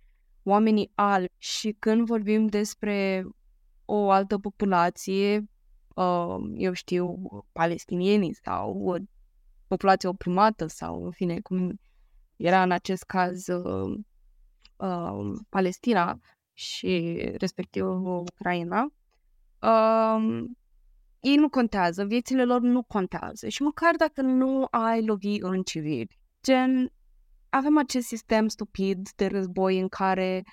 oamenii albi și când vorbim despre o altă populație, uh, eu știu, palestinienii sau populația oprimată sau, în fine, cum era în acest caz uh, uh, Palestina și respectiv Ucraina, uh, ei nu contează, viețile lor nu contează și măcar dacă nu ai lovi în civil, gen, avem acest sistem stupid de război în care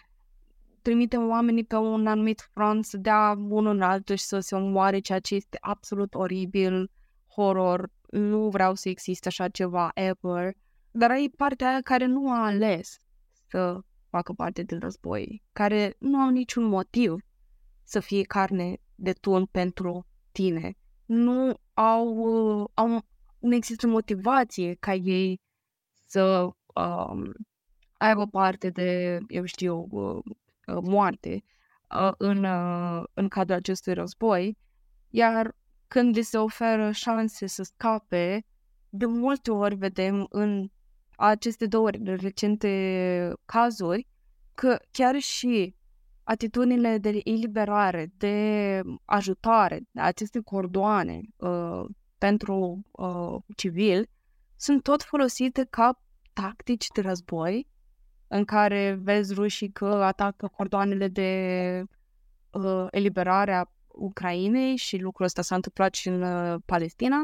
trimitem oamenii pe un anumit front să dea unul în altul și să se omoare, ceea ce este absolut oribil, horror, nu vreau să existe așa ceva ever, dar ai partea aia care nu a ales să facă parte din război, care nu au niciun motiv să fie carne de tun pentru tine. Nu au, au nu există motivație ca ei să um, aibă parte de, eu știu, Uh, moarte uh, în, uh, în cadrul acestui război, iar când li se oferă șanse să scape, de multe ori vedem în aceste două recente cazuri că chiar și atitudinile de eliberare, de ajutare, de aceste cordoane uh, pentru uh, civili, sunt tot folosite ca tactici de război în care vezi rușii că atacă cordoanele de uh, eliberare a Ucrainei și lucrul ăsta s-a întâmplat și în uh, Palestina.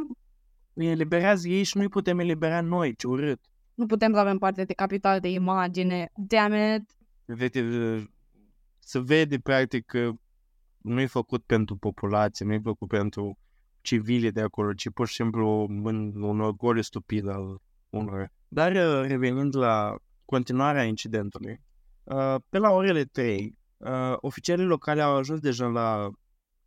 Îi eliberează ei și nu putem elibera noi, ce urât. Nu putem să avem parte de capital de imagine. Damn it! Vede, se vede practic că nu e făcut pentru populație, nu e făcut pentru civile de acolo, ci pur și simplu în un orgoliu stupid al unor. Dar uh, revenind la continuarea incidentului. Uh, pe la orele 3, uh, oficialii locali au ajuns deja la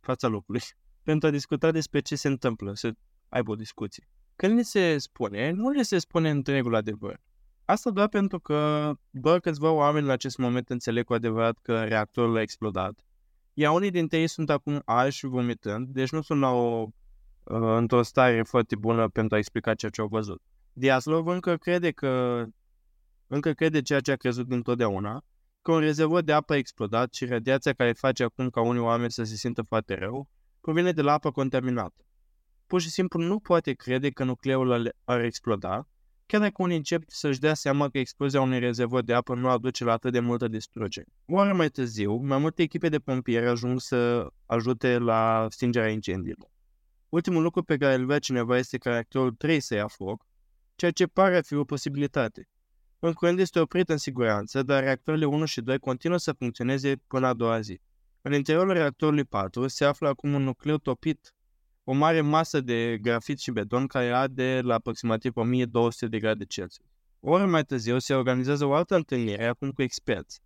fața locului pentru a discuta despre ce se întâmplă, să aibă o discuție. Când ni se spune, nu ne se spune întregul adevăr. Asta doar pentru că doar câțiva oameni la acest moment înțeleg cu adevărat că reactorul a explodat. Iar unii dintre ei sunt acum alți și vomitând, deci nu sunt la o, uh, într-o stare foarte bună pentru a explica ceea ce au văzut. Diaslov încă crede că încă crede ceea ce a crezut întotdeauna, că un rezervor de apă a explodat și radiația care face acum ca unii oameni să se simtă foarte rău provine de la apă contaminată. Pur și simplu nu poate crede că nucleul ar exploda, chiar dacă unii încep să-și dea seama că explozia unui rezervor de apă nu aduce la atât de multă distrugere. Oare mai târziu, mai multe echipe de pompieri ajung să ajute la stingerea incendiilor. Ultimul lucru pe care îl vrea cineva este că reactorul 3 să ia foc, ceea ce pare a fi o posibilitate. În curând este oprit în siguranță, dar reactoarele 1 și 2 continuă să funcționeze până a doua zi. În interiorul reactorului 4 se află acum un nucleu topit, o mare masă de grafit și beton care arde la aproximativ 1200 de grade Celsius. O oră mai târziu se organizează o altă întâlnire, acum cu experți.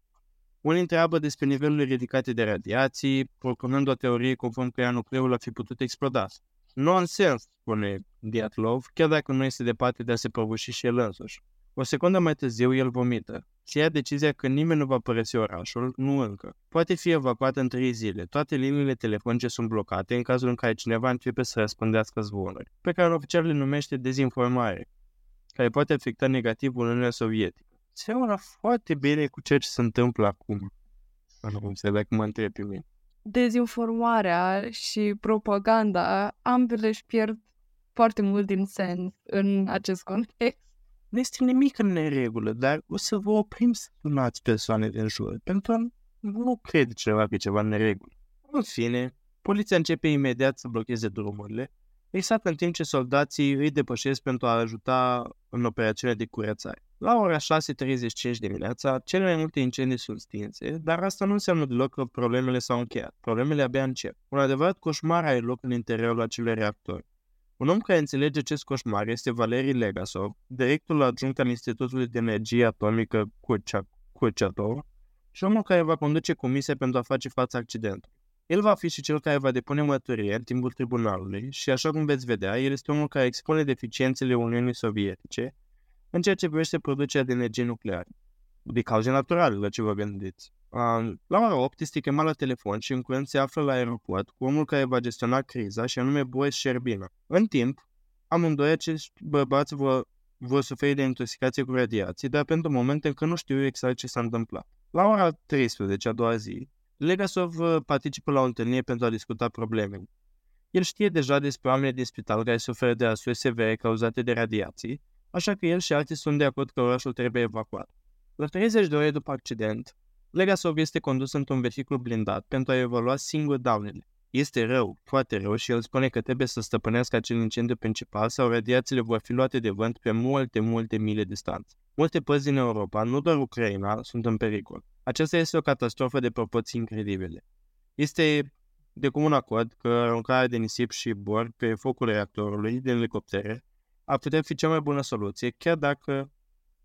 Unii întreabă despre nivelurile ridicate de radiații, propunând o teorie conform că nucleul ar fi putut exploda. Nonsens, spune Diatlov, chiar dacă nu este departe de a se prăbuși și el însuși. O secundă mai târziu el vomită. Se ia decizia că nimeni nu va părăsi orașul, nu încă. Poate fi evacuat în trei zile. Toate liniile telefonice sunt blocate în cazul în care cineva începe să răspândească zvonuri, pe care un oficial le numește dezinformare, care poate afecta negativ Uniunea Sovietică. Seamănă foarte bine cu ceea ce se întâmplă acum. Nu înțeleg dacă mă întreb pe mine. Dezinformarea și propaganda, ambele își pierd foarte mult din sens în acest context nu este nimic în neregulă, dar o să vă oprim să sunați persoane din jur, pentru că nu crede cineva că e ceva în neregulă. În fine, poliția începe imediat să blocheze drumurile, exact în timp ce soldații îi depășesc pentru a ajuta în operațiunea de curățare. La ora 6.35 dimineața, cele mai multe incendii sunt stinse, dar asta nu înseamnă deloc că problemele s-au încheiat. Problemele abia încep. Un adevărat coșmar are loc în interiorul acelui reactor. Un om care înțelege acest coșmar este Valerii Legasov, directorul adjunct al Institutului de Energie Atomică Kurchatov și omul care va conduce comisia pentru a face față accidentului. El va fi și cel care va depune mărturie în timpul tribunalului și, așa cum veți vedea, el este omul care expune deficiențele Uniunii Sovietice în ceea ce privește producerea de energie nucleară. De cauze naturale, la ce vă gândiți. La ora 8 este chemat la telefon și în curând se află la aeroport cu omul care va gestiona criza și anume Boris Sherbina. În timp, amândoi acești bărbați vor, vor suferi de intoxicație cu radiații, dar pentru moment încă nu știu exact ce s-a întâmplat. La ora 13, a doua zi, Legasov uh, participă la o întâlnire pentru a discuta problemele. El știe deja despre oameni din spital care suferă de asuri severe cauzate de radiații, așa că el și alții sunt de acord că orașul trebuie evacuat. La 30 de ore după accident, Legasov este condus într-un vehicul blindat pentru a evalua singur daunele. Este rău, foarte rău și el spune că trebuie să stăpânească acel incendiu principal sau radiațiile vor fi luate de vânt pe multe, multe mile distanță. Multe părți din Europa, nu doar Ucraina, sunt în pericol. Aceasta este o catastrofă de proporții incredibile. Este de comun acord că aruncarea de nisip și bor pe focul reactorului din elicoptere ar putea fi cea mai bună soluție, chiar dacă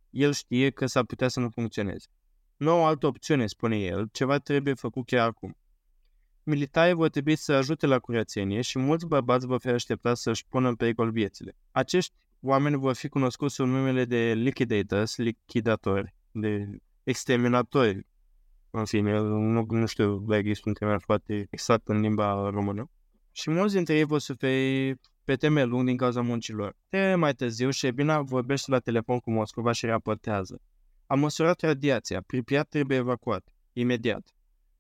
el știe că s-ar putea să nu funcționeze. Nu o altă opțiune, spune el, ceva trebuie făcut chiar acum. Militarii vor trebui să ajute la curățenie și mulți bărbați vor fi așteptați să-și pună în pericol viețile. Acești oameni vor fi cunoscuți sub numele de liquidators, lichidatori, de exterminatori. În fine, nu, nu știu dacă există un termen foarte exact în limba română. Și mulți dintre ei vor suferi pe teme lung din cauza muncilor. Trei mai târziu, Șebina vorbește la telefon cu Moscova și raportează. Am măsurat radiația. Pripyat trebuie evacuat. Imediat.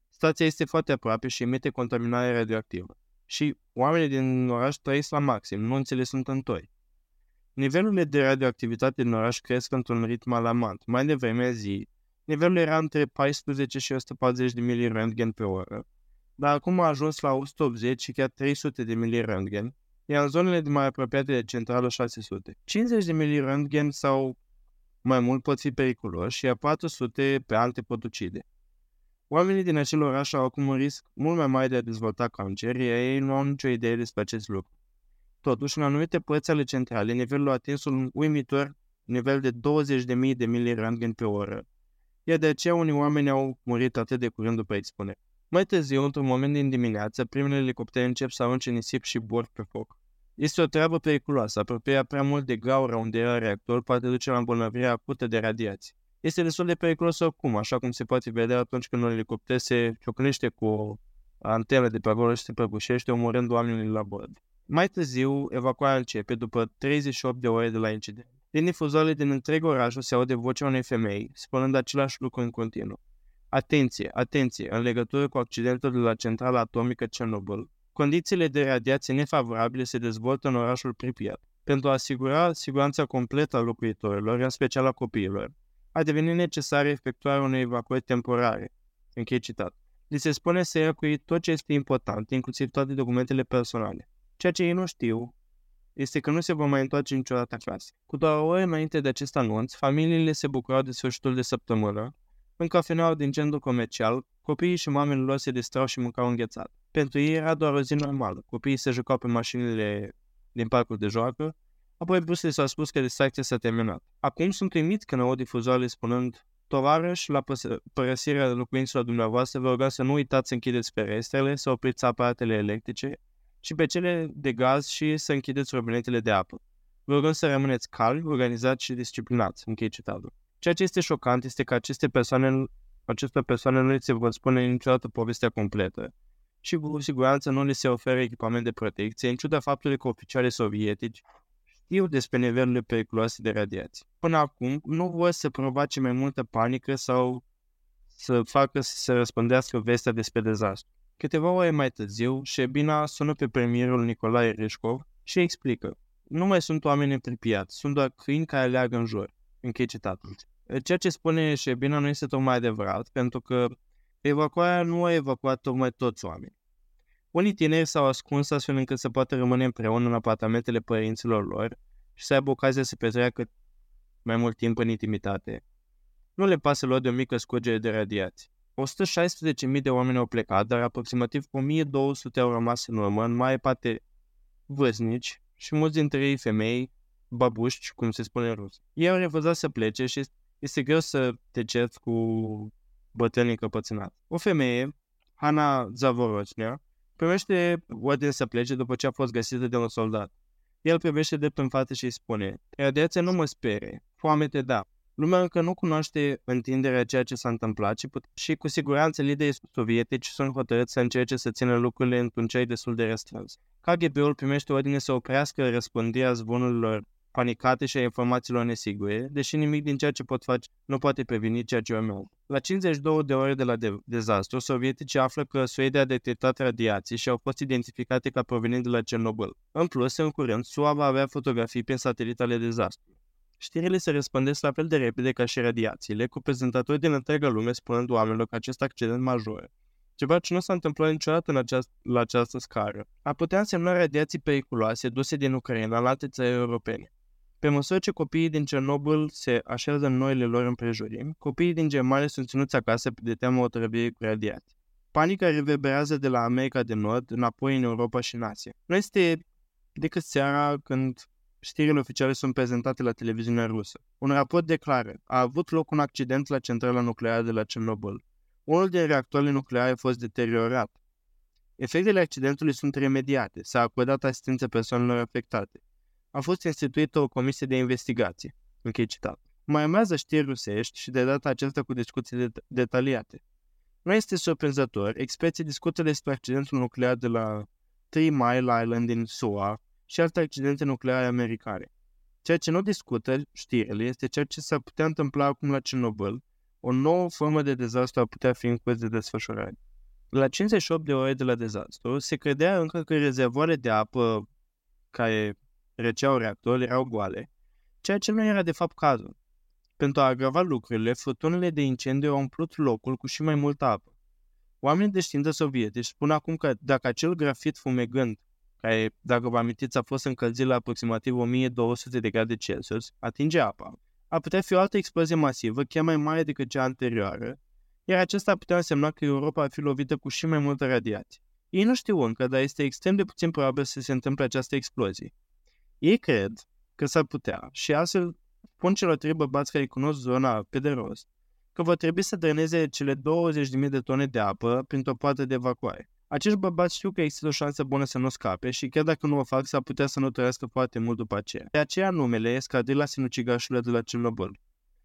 Stația este foarte aproape și emite contaminare radioactivă. Și oamenii din oraș trăiesc la maxim, nunțele sunt întoi. Nivelurile de radioactivitate din oraș cresc într-un ritm alarmant. Mai devreme zi, nivelul era între 14 și 140 de mili pe oră, dar acum a ajuns la 180 și chiar 300 de mili iar în zonele mai apropiate de centrală 600. 50 de mili sau mai mult pot fi periculoși, iar 400 pe alte pot ucide. Oamenii din acel oraș au acum un risc mult mai mare de a dezvolta cancer, iar ei nu au nicio idee despre acest lucru. Totuși, în anumite părți ale centrale, nivelul a atins un uimitor nivel de 20.000 de mili pe oră, iar de aceea unii oameni au murit atât de curând după expunere. Mai târziu, într-un moment din dimineață, primele elicoptere încep să arunce nisip și bor pe foc. Este o treabă periculoasă. Apropierea prea mult de gaura unde era reactor poate duce la îmbolnăvirea acută de radiații. Este destul de periculos oricum, așa cum se poate vedea atunci când un elicopter se ciocnește cu o antenă de pe acolo și se prăbușește, omorând oamenii la bord. Mai târziu, evacuarea începe după 38 de ore de la incident. Din difuzoarele din întreg orașul se aude vocea unei femei, spunând același lucru în continuu. Atenție, atenție, în legătură cu accidentul de la centrala atomică Chernobyl, condițiile de radiație nefavorabile se dezvoltă în orașul Pripyat. Pentru a asigura siguranța completă a locuitorilor, în special a copiilor, a devenit necesară efectuarea unei evacuări temporare. Închei citat. Li se spune să evacui tot ce este important, inclusiv toate documentele personale. Ceea ce ei nu știu este că nu se vor mai întoarce niciodată acasă. Cu doar o oră înainte de acest anunț, familiile se bucurau de sfârșitul de săptămână, în cafeneaua din centru comercial, copiii și mamele lor se distrau și mâncau înghețat. Pentru ei era doar o zi normală. Copiii se jucau pe mașinile din parcul de joacă, apoi Bruce s-a spus că distracția s-a terminat. Acum sunt uimit când aud difuzoarele spunând Tovarăș, la părăsirea locuințelor dumneavoastră, vă rugăm să nu uitați să închideți ferestrele, să opriți aparatele electrice și pe cele de gaz și să închideți robinetele de apă. Vă rugăm să rămâneți calmi, organizați și disciplinați. Închei citatul. Ceea ce este șocant este că aceste persoane, aceste persoane nu li se vor spune niciodată povestea completă și cu siguranță nu li se oferă echipament de protecție, în ciuda faptului că oficialii sovietici știu despre nivelurile periculoase de radiație. Până acum, nu vor să provoace mai multă panică sau să facă să se răspândească vestea despre dezastru. Câteva ore mai târziu, Șebina sună pe premierul Nicolae Reșcov și explică. Nu mai sunt oameni împripiați, sunt doar câini care leagă în jur. Închei citatul. Ceea ce spune Șebina nu este tocmai adevărat, pentru că evacuarea nu a evacuat tocmai toți oamenii. Unii tineri s-au ascuns astfel încât să poată rămâne împreună în apartamentele părinților lor și să aibă ocazia să petreacă mai mult timp în intimitate. Nu le pasă lor de o mică scurgere de radiație. 116.000 de oameni au plecat, dar aproximativ 1.200 au rămas în urmă, în mai parte vârstnici și mulți dintre ei femei, babuști, cum se spune în rus. Ei au refuzat să plece și este greu să te cerți cu bătrânii căpățânați. O femeie, Hanna Zavorocnea, primește ordine să plece după ce a fost găsită de un soldat. El privește drept în față și îi spune, radiația nu mă spere, foamete da. Lumea încă nu cunoaște întinderea ceea ce s-a întâmplat și, put- și cu siguranță liderii sovietici sunt hotărâți să încerce să țină lucrurile într-un cei destul de restrâns. KGB-ul primește ordine să oprească răspândirea zvonurilor panicate și a informațiilor nesigure, deși nimic din ceea ce pot face nu poate preveni ceea ce urmează. La 52 de ore de la de- dezastru, sovieticii află că Suedia a detectat radiații și au fost identificate ca provenind de la Cernobâl. În plus, în curând, SUA va avea fotografii prin satelit ale dezastrului. Știrile se răspândesc la fel de repede ca și radiațiile, cu prezentatori din întreaga lume spunând oamenilor că acest accident major ceva ce nu s-a întâmplat niciodată în aceast- la această scară. A putea însemna radiații periculoase duse din Ucraina la alte țări europene. Pe măsură ce copiii din Cernobâl se așează în noile lor împrejurimi, copiii din Germania sunt ținuți acasă de teamă otrăvirii cu radiații. Panica reverberează de la America de Nord înapoi în Europa și în Asia. Nu este decât seara când știrile oficiale sunt prezentate la televiziunea rusă. Un raport declară, a avut loc un accident la centrala nucleară de la Cernobâl. Unul din reactoarele nucleare a fost deteriorat. Efectele accidentului sunt remediate, s-a acordat asistență persoanelor afectate. A fost instituită o comisie de investigație. Închei citat. Mai urmează știri rusești și de data aceasta cu discuții det- detaliate. Nu este surprinzător, experții discută despre accidentul nuclear de la Three Mile Island din SUA și alte accidente nucleare americane. Ceea ce nu discută știrile este ceea ce s-ar putea întâmpla acum la Cernobâl, o nouă formă de dezastru ar putea fi în curs de desfășurare. La 58 de ore de la dezastru, se credea încă că rezervoarele de apă care răceau reactorul erau goale, ceea ce nu era de fapt cazul. Pentru a agrava lucrurile, furtunile de incendiu au umplut locul cu și mai multă apă. Oamenii de știință sovietici spun acum că dacă acel grafit fumegând, care, dacă vă amintiți, a fost încălzit la aproximativ 1200 de grade Celsius, atinge apa, ar putea fi o altă explozie masivă, chiar mai mare decât cea anterioară, iar acesta ar putea însemna că Europa ar fi lovită cu și mai multă radiație. Ei nu știu încă, dar este extrem de puțin probabil să se întâmple această explozie. Ei cred că s-ar putea și astfel spun celor trei bărbați care cunosc zona pe de rost că vor trebui să dreneze cele 20.000 de tone de apă printr-o poartă de evacuare. Acești bărbați știu că există o șansă bună să nu scape și chiar dacă nu o fac, s-ar putea să nu trăiască foarte mult după aceea. De aceea numele Escadrila Sinucigașilor de la Cernobâl.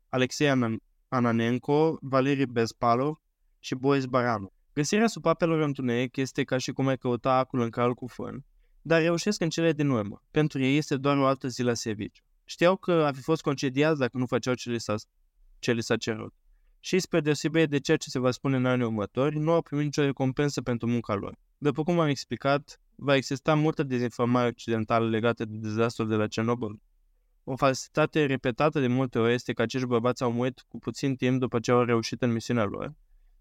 Alexei Anan- Ananenko, Valeri Bezpalov și Boris Baranu. Găsirea supapelor întuneric este ca și cum ai căuta acul în cal cu fân, dar reușesc în cele din urmă. Pentru ei este doar o altă zi la serviciu. Știau că ar fi fost concediați dacă nu făceau ce li s-a, ce li s-a cerut. și, spre deosebire de ceea ce se va spune în anii următori, nu au primit nicio recompensă pentru munca lor. După cum am explicat, va exista multă dezinformare occidentală legată de dezastrul de la Cernobâl. O falsitate repetată de multe ori este că acești bărbați au murit cu puțin timp după ce au reușit în misiunea lor,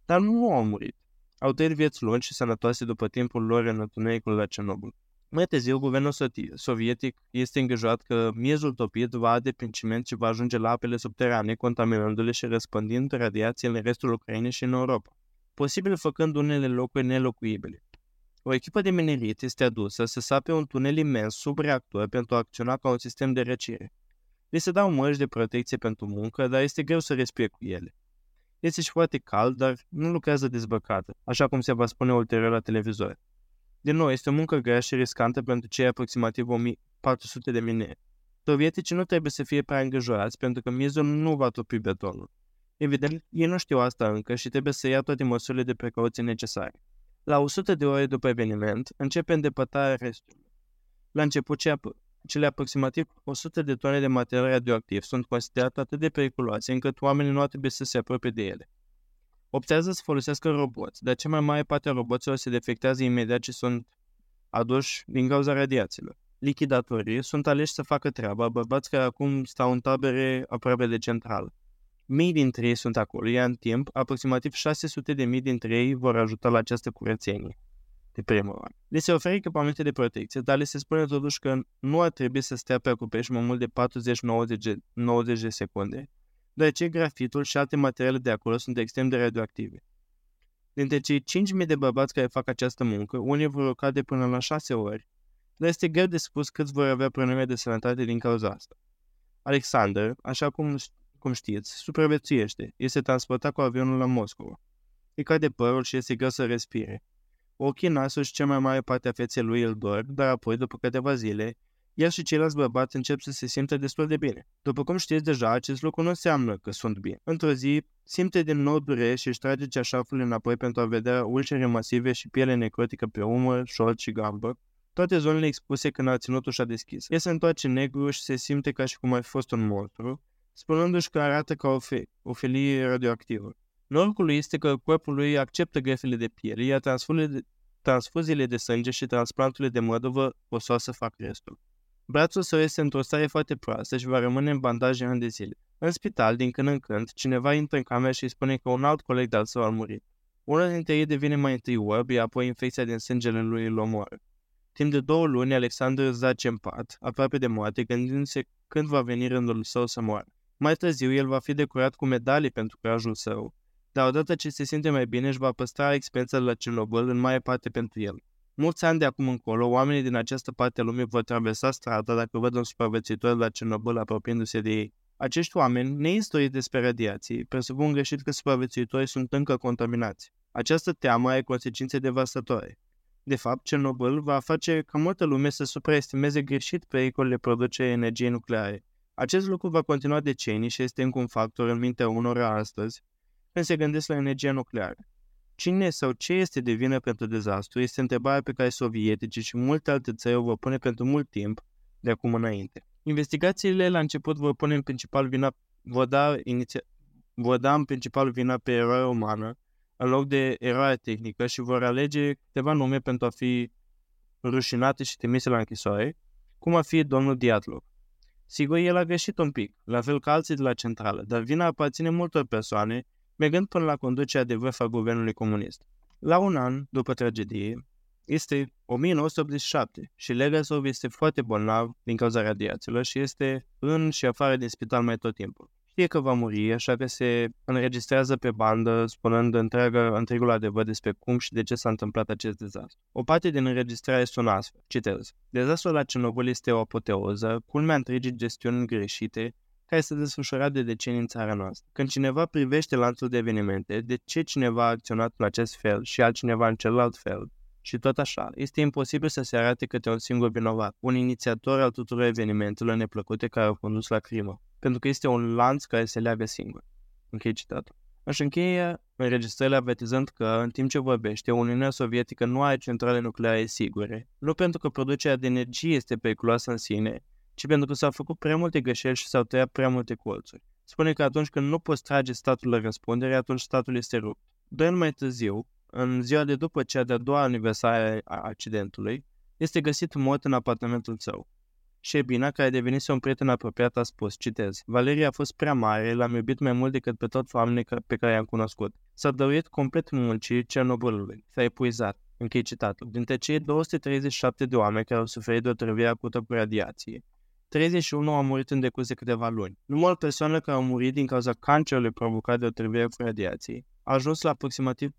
dar nu au murit. Au trăit vieți lungi și sănătoase după timpul lor în întunericul la Cernobâl. Mai târziu, guvernul sovietic este îngrijorat că miezul topit va ade prin ciment și va ajunge la apele subterane, contaminându-le și răspândind radiații în restul Ucrainei și în Europa, posibil făcând unele locuri nelocuibile. O echipă de minerit este adusă să sape un tunel imens sub reactor pentru a acționa ca un sistem de răcire. Li se dau mărci de protecție pentru muncă, dar este greu să respiri cu ele. Este și foarte cald, dar nu lucrează dezbăcată, așa cum se va spune ulterior la televizor. Din nou, este o muncă grea și riscantă pentru cei aproximativ 1400 de mineri. Sovieticii nu trebuie să fie prea îngrijorați pentru că miezul nu va topi betonul. Evident, ei nu știu asta încă și trebuie să ia toate măsurile de precauție necesare. La 100 de ore după eveniment, începe îndepărtarea restului. La început, cele aproximativ 100 de tone de material radioactiv sunt considerate atât de periculoase încât oamenii nu ar trebui să se apropie de ele. Optează să folosească roboți, dar cea mai mare parte a roboților se defectează imediat ce sunt aduși din cauza radiațiilor. Lichidatorii sunt aleși să facă treaba, bărbați care acum stau în tabere aproape de centrală. Mii dintre ei sunt acolo, iar în timp, aproximativ 600 de mii dintre ei vor ajuta la această curățenie de primă oară. Le se oferă echipamente de protecție, dar le se spune totuși că nu ar trebui să stea pe acoperiș mai mult de 40-90 de secunde, deoarece grafitul și alte materiale de acolo sunt extrem de radioactive. Dintre cei 5.000 de bărbați care fac această muncă, unii vor lucra de până la 6 ori, dar este greu de spus câți vor avea probleme de sănătate din cauza asta. Alexander, așa cum, cum știți, supraviețuiește, este transportat cu avionul la Moscova. E cade părul și este greu să respire. Ochii, nasul și cea mai mare parte a feței lui îl dor, dar apoi, după câteva zile, el și ceilalți bărbați încep să se simtă destul de bine. După cum știți deja, acest lucru nu înseamnă că sunt bine. Într-o zi, simte din nou durere și își trage ceașaful înapoi pentru a vedea ulcere masive și piele necrotică pe umăr, șold și gambă, toate zonele expuse când a ținut ușa deschisă. El se întoarce negru și se simte ca și cum ar fi fost un monstru, spunându-și că arată ca o, fe- o felie radioactivă. Norocul este că corpul lui acceptă grefele de piele, iar transfuziile de sânge și transplanturile de măduvă o să fac restul. Brațul său este într-o stare foarte proastă și va rămâne în bandaje ani de zile. În spital, din când în când, cineva intră în cameră și îi spune că un alt coleg de-al său a murit. Unul dintre ei devine mai întâi orb, iar apoi infecția din sângele lui îl omoară. Timp de două luni, Alexander zace în pat, aproape de moarte, gândindu-se când va veni rândul său să moară. Mai târziu, el va fi decorat cu medalii pentru curajul său, dar odată ce se simte mai bine, își va păstra experiența la Cernobâl în mare parte pentru el. Mulți ani de acum încolo, oamenii din această parte a lumii vor traversa strada dacă văd un supraviețuitor la Cernobâl apropiindu-se de ei. Acești oameni, neistoriți despre radiații, presupun greșit că supraviețuitorii sunt încă contaminați. Această teamă are consecințe devastatoare. De fapt, Cernobâl va face ca multă lume să supraestimeze greșit pericolele producerii energiei nucleare. Acest lucru va continua decenii și este încă un factor în mintea unora astăzi când se gândesc la energia nucleară. Cine sau ce este de vină pentru dezastru este întrebarea pe care sovietice și multe alte țări o vor pune pentru mult timp de acum înainte. Investigațiile la început vor pune în principal vina, vor da, iniția, vor da în principal vina pe eroare umană în loc de eroare tehnică și vor alege câteva nume pentru a fi rușinate și trimise la închisoare, cum ar fi domnul Diatlov. Sigur, el a greșit un pic, la fel ca alții de la centrală, dar vina aparține multor persoane mergând până la conducerea de vârf a guvernului comunist. La un an după tragedie, este 1987 și Legasov este foarte bolnav din cauza radiațiilor și este în și afară din spital mai tot timpul. Știe că va muri, așa că se înregistrează pe bandă, spunând întreagă, întregul adevăr despre cum și de ce s-a întâmplat acest dezastru. O parte din înregistrare sună astfel, citez. Dezastrul la Cernobâl este o apoteoză, culmea întregii gestiuni greșite care s-a desfășurat de decenii în țara noastră. Când cineva privește lanțul de evenimente, de ce cineva a acționat în acest fel și altcineva în celălalt fel, și tot așa, este imposibil să se arate câte un singur vinovat, un inițiator al tuturor evenimentelor neplăcute care au condus la crimă, pentru că este un lanț care se leagă singur. Închei citatul. Aș încheie înregistrările avertizând că, în timp ce vorbește, Uniunea Sovietică nu are centrale nucleare sigure, nu pentru că producerea de energie este periculoasă în sine, ci pentru că s-au făcut prea multe greșeli și s-au tăiat prea multe colțuri. spune că atunci când nu poți trage statul la răspundere, atunci statul este rupt. Doi ani mai târziu, în ziua de după cea de-a doua aniversare a accidentului, este găsit mort în apartamentul său. Șebina, care devenise un prieten apropiat, a spus, citez, Valeria a fost prea mare, l-am iubit mai mult decât pe tot oamenii pe care i-am cunoscut. S-a dăruit complet muncii Cernobâlului. S-a epuizat. Închei citatul. Dintre cei 237 de oameni care au suferit de o trăvire acută cu radiație, 31 au murit în decurs de câteva luni. Numărul persoanelor care au murit din cauza cancerului provocat de o trăvire cu radiație a ajuns la aproximativ 4.000,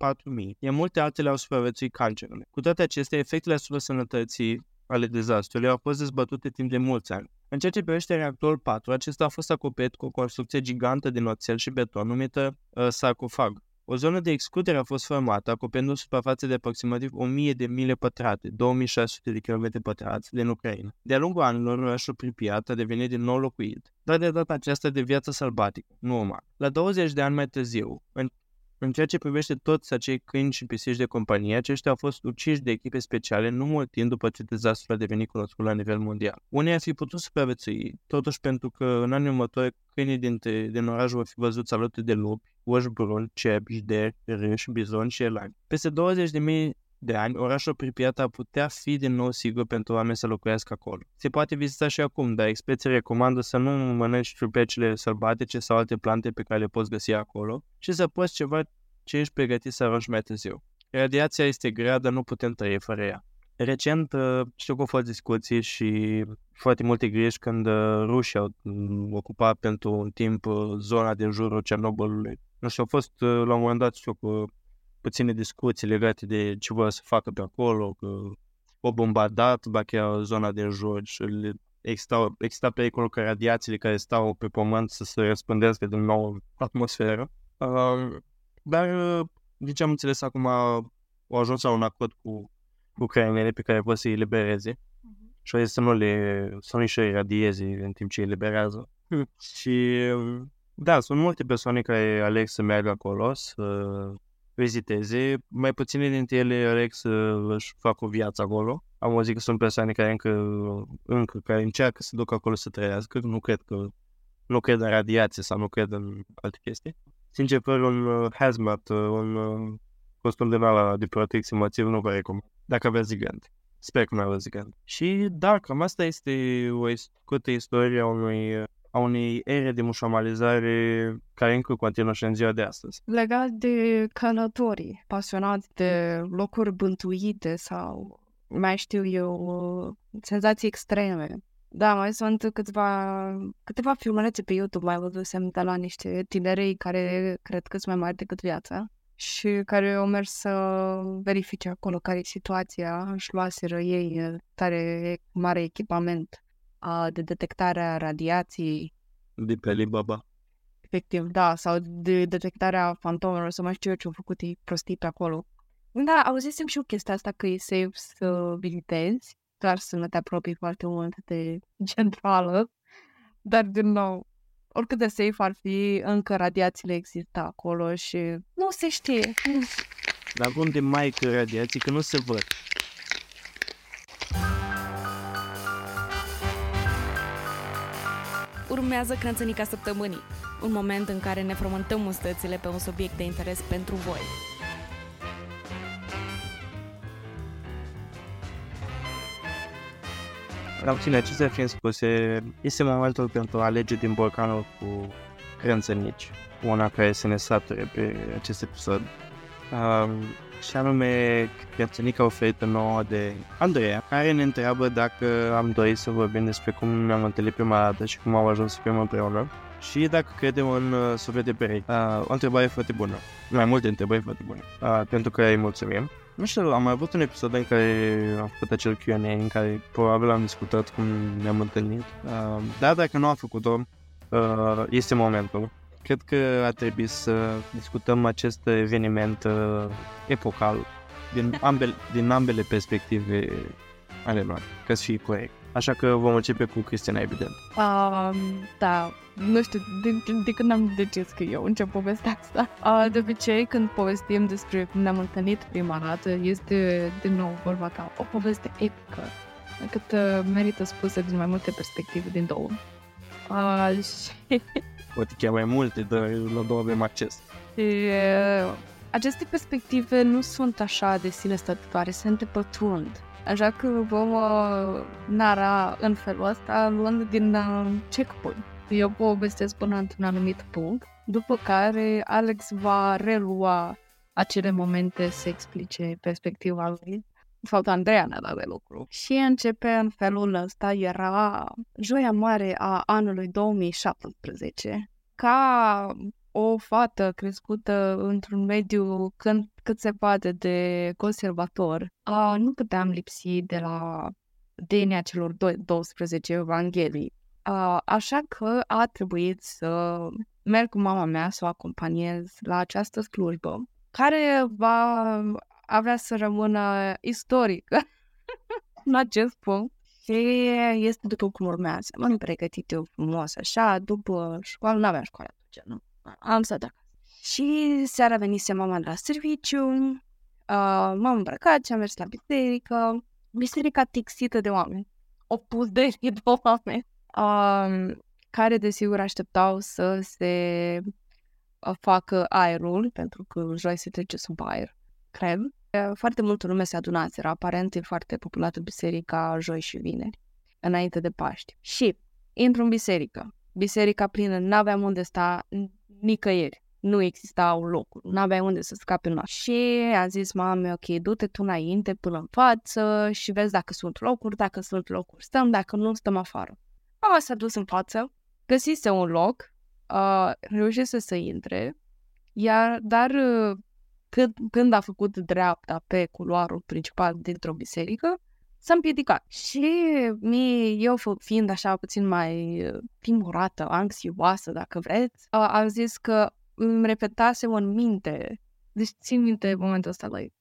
iar multe altele au supraviețuit cancerului. Cu toate acestea, efectele asupra sănătății ale dezastrului au fost dezbătute timp de mulți ani. În ceea ce privește reactorul 4, acesta a fost acoperit cu o construcție gigantă din oțel și beton numită uh, sarcofag. O zonă de excludere a fost formată, acoperind o suprafață de aproximativ 1000 de mile pătrate, 2600 de km pătrați, din Ucraina. De-a lungul anilor, orașul Pripyat a devenit din nou locuit, dar de data aceasta de viață sălbatică, nu umană. La 20 de ani mai târziu, în în ceea ce privește toți acei câini și pisici de companie, aceștia au fost uciși de echipe speciale nu mult timp după ce dezastrul a devenit cunoscut la nivel mondial. Unii ar fi putut supraviețui, totuși pentru că în anii următori câinii din, din oraș vor fi văzuți alături de lupi, oși bruni, cepi, jderi, râși, bizoni și elani. Peste 20.000 de ani, orașul Pripyat ar putea fi din nou sigur pentru oameni să locuiască acolo. Se poate vizita și acum, dar experții recomandă să nu mănânci ciupecile sălbatice sau alte plante pe care le poți găsi acolo și să poți ceva ce ești pregătit să arunci mai târziu. Radiația este grea, dar nu putem trăi fără ea. Recent uh, știu că au fost discuții și foarte multe griji când uh, rușii au mm, ocupat pentru un timp uh, zona din jurul Cernobâlului. Nu știu, au fost la un moment dat știu, cu puține discuții legate de ce vor să facă pe acolo, că o bombardat, ba chiar zona din jur și exista, exista pericolul ca radiațiile care stau pe pământ să se răspândească din nou în atmosferă. Uh, dar, din ce am înțeles acum, au ajuns la un acord cu ucrainele pe care pot să-i libereze uh-huh. și să nu le, să nu și radieze în timp ce îi liberează. Hmm. Și, da, sunt multe persoane care aleg să meargă acolo, să viziteze. Mai puține dintre ele aleg să își facă o viață acolo. Am auzit că sunt persoane care încă, încă care încearcă să ducă acolo să trăiască. Nu cred că nu cred în radiație sau nu cred în alte chestii. Sincer, fără un uh, hazmat, uh, un uh, costum de ala de protecție masiv, nu vă recomand. Dacă aveți gigant. Sper că nu aveți gigant. Și da, cam asta este o scurtă istorie a unui a unei ere de mușamalizare care încă continuă și în ziua de astăzi. Legat de călătorii pasionați de locuri bântuite sau mai știu eu, senzații extreme. Da, mai sunt câteva, câteva filmulețe pe YouTube, mai văzusem de la niște tinerei care cred că sunt mai mari decât viața și care au mers să verifice acolo care e situația, își luaseră ei tare mare echipament de detectare a radiației. De pe Alibaba. Efectiv, da, sau de detectarea fantomelor, să mai știu eu ce au făcut ei prostii pe acolo. Da, auzisem și eu chestia asta că e safe să vizitezi, doar să nu te apropii foarte mult de centrală. Dar, din nou, oricât de safe ar fi, încă radiațiile există acolo și nu se știe. Dar unde mai că radiații, că nu se văd. Urmează Crânțănica Săptămânii, un moment în care ne frământăm mustățile pe un subiect de interes pentru voi. Dar puțin acestea fiind spuse, este momentul pentru a alege din borcanul cu crânțănici, una care să ne sature pe acest episod. Um, și anume crânțănica oferită nouă de Andreea, care ne întreabă dacă am dorit să vorbim despre cum ne-am întâlnit prima dată și cum am ajuns să fim împreună și dacă credem în uh, suflet de perechi. Uh, o întrebare foarte bună. Mai multe întrebări foarte bune. Uh, pentru că îi mulțumim. Nu știu, am mai avut un episod în care am făcut acel Q&A în care probabil am discutat cum ne-am întâlnit. Uh, dar dacă nu am făcut-o, uh, este momentul. Cred că ar trebui să discutăm acest eveniment uh, epocal din ambele, din ambele perspective ale noastre, ca să fie corect. Așa că vom începe cu Cristina, evident. Um, da, nu știu, de, de, de când am decis că eu încep povestea asta. Uh, de obicei, când povestim despre cum ne-am întâlnit prima dată, este din nou vorba ca o poveste epică, încât uh, merită spusă din mai multe perspective din două. Uh, și poate chiar mai multe, dar la două avem acces. Și, aceste perspective nu sunt așa de sine stătătoare, se pătrund. Așa că vom uh, nara în felul ăsta luând din uh, checkpoint. Eu povestesc până într-un anumit punct, după care Alex va relua acele momente să explice perspectiva lui. De fapt, Andreea ne-a dat de lucru. Și începe în felul ăsta, era joia mare a anului 2017. Ca o fată crescută într-un mediu când, cât se poate de conservator, a, nu puteam lipsi de la DNA celor 12 evanghelii. A, așa că a trebuit să merg cu mama mea să o acompaniez la această slujbă, care va avea să rămână istorică în acest punct. Și este după cum urmează. M-am pregătit eu frumos așa, după școală, nu aveam școală atunci, nu? am stat acasă. Și seara venise mama la serviciu, uh, m-am îmbrăcat și am mers la biserică. Biserica tixită de oameni. O pus de de oameni. Uh, care desigur așteptau să se uh, facă aerul, pentru că joi se trece sub aer, cred. Foarte multă lume se adunaseră, aparent e foarte populată biserica joi și vineri, înainte de Paști. Și intru în biserică, biserica plină, n-aveam unde sta, nicăieri. Nu existau locuri, nu aveai unde să scapi în Și a zis mame, ok, du-te tu înainte până în față și vezi dacă sunt locuri, dacă sunt locuri stăm, dacă nu stăm afară. Mama s-a dus în față, găsise un loc, uh, reușise să intre, iar, dar uh, când, când a făcut dreapta pe culoarul principal dintr-o biserică, s-a împiedicat. Și mie, eu fiind așa puțin mai uh, timorată, anxioasă, dacă vreți, am zis că îmi repetasem în minte. Deci țin minte momentul ăsta, like,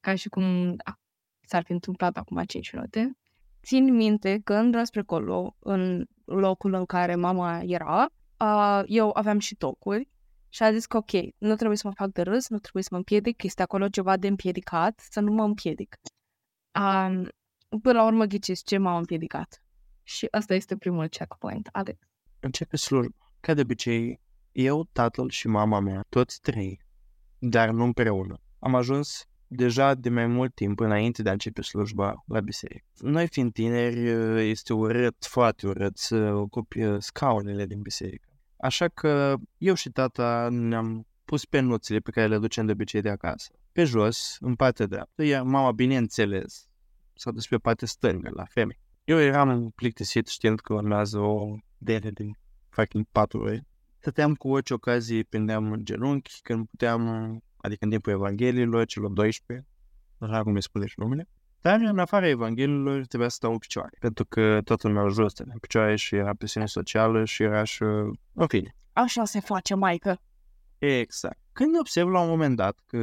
ca și cum a, s-ar fi întâmplat acum 5 minute. Țin minte că în spre acolo, în locul în care mama era, uh, eu aveam și tocuri și a zis că ok, nu trebuie să mă fac de râs, nu trebuie să mă împiedic, este acolo ceva de împiedicat, să nu mă împiedic. Um, până la urmă ghiciți ce m-au împiedicat. Și asta este primul checkpoint. Alex. Începe slujba. Ca de obicei, eu, tatăl și mama mea, toți trei, dar nu împreună. Am ajuns deja de mai mult timp înainte de a începe slujba la biserică. Noi fiind tineri, este urât, foarte urât să ocupi scaunele din biserică. Așa că eu și tata ne-am pus pe nuțile pe care le ducem de obicei de acasă. Pe jos, în partea dreaptă, iar mama, bineînțeles, s-a dus pe partea stângă, la femei. Eu eram plictisit știind că urmează o dere de fucking patru ori. Stăteam cu orice ocazie, prindeam în genunchi, când puteam, adică în timpul Evangheliilor, celor 12, așa cum le spune și numele. Dar în afara Evangheliilor trebuia să stau în picioare, pentru că totul meu jos stătea în picioare și era presiune socială și era și... În fine. Așa se face, maică. Exact. Când observ la un moment dat că,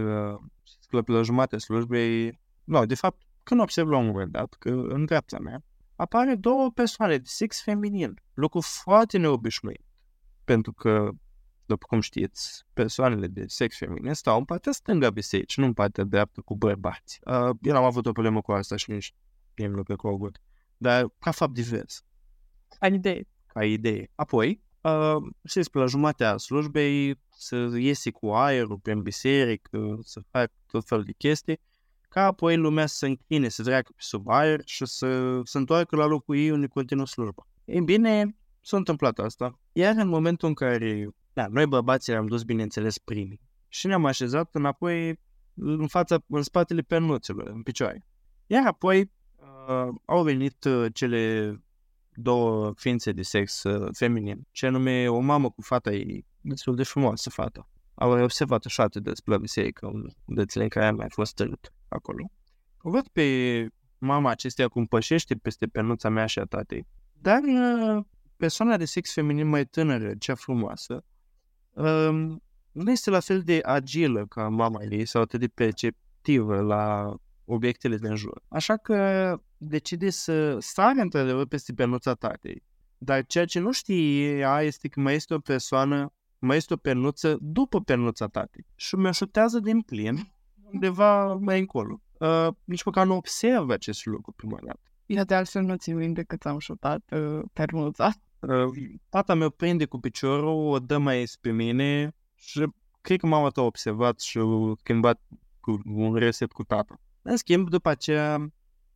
că la jumătate slujbei, nu, de fapt, când observ la un moment dat că în dreapta mea apare două persoane de sex feminin, lucru foarte neobișnuit, pentru că, după cum știți, persoanele de sex feminin stau în partea stângă a bisericii, nu în partea dreaptă cu bărbați. Uh, eu am avut o problemă cu asta și nici nimeni nu cred că avut. Dar ca fapt divers. Ca idee. Ca idee. Apoi, uh, știți, pe la jumatea slujbei să iese cu aerul prin biserică, să fac tot felul de chestii ca apoi lumea să se închine, să treacă pe sub aer și să se întoarcă la locul ei unde continuă slujba. Ei bine, s-a întâmplat asta. Iar în momentul în care, da, noi bărbații am dus, bineînțeles, primii și ne-am așezat înapoi în fața, în spatele pernuțelor, în picioare. Iar apoi uh, au venit uh, cele două ființe de sex uh, feminin, ce anume o mamă cu fata ei, destul de frumoasă fata. Au observat așa de despre biserică, unde în care am mai fost tăiut acolo. O văd pe mama acesteia cum pășește peste pernuța mea și a tatei. Dar uh, persoana de sex feminin mai tânără, cea frumoasă, um, nu este la fel de agilă ca mama ei sau atât de perceptivă la obiectele din jur. Așa că decide să sare într-adevăr peste pernuța tatei. Dar ceea ce nu știe ea este că mai este o persoană, mai este o pernuță după pernuța tatei. Și mi-o din plin undeva mai încolo. Uh, nici măcar nu observ acest lucru prima dată. Eu de altfel nu țin minte cât am șutat uh, permuța. Uh, tata meu prinde cu piciorul, o dă mai spre mine și cred că mama ta a observat și a schimbat cu un reset cu tata. În schimb, după aceea,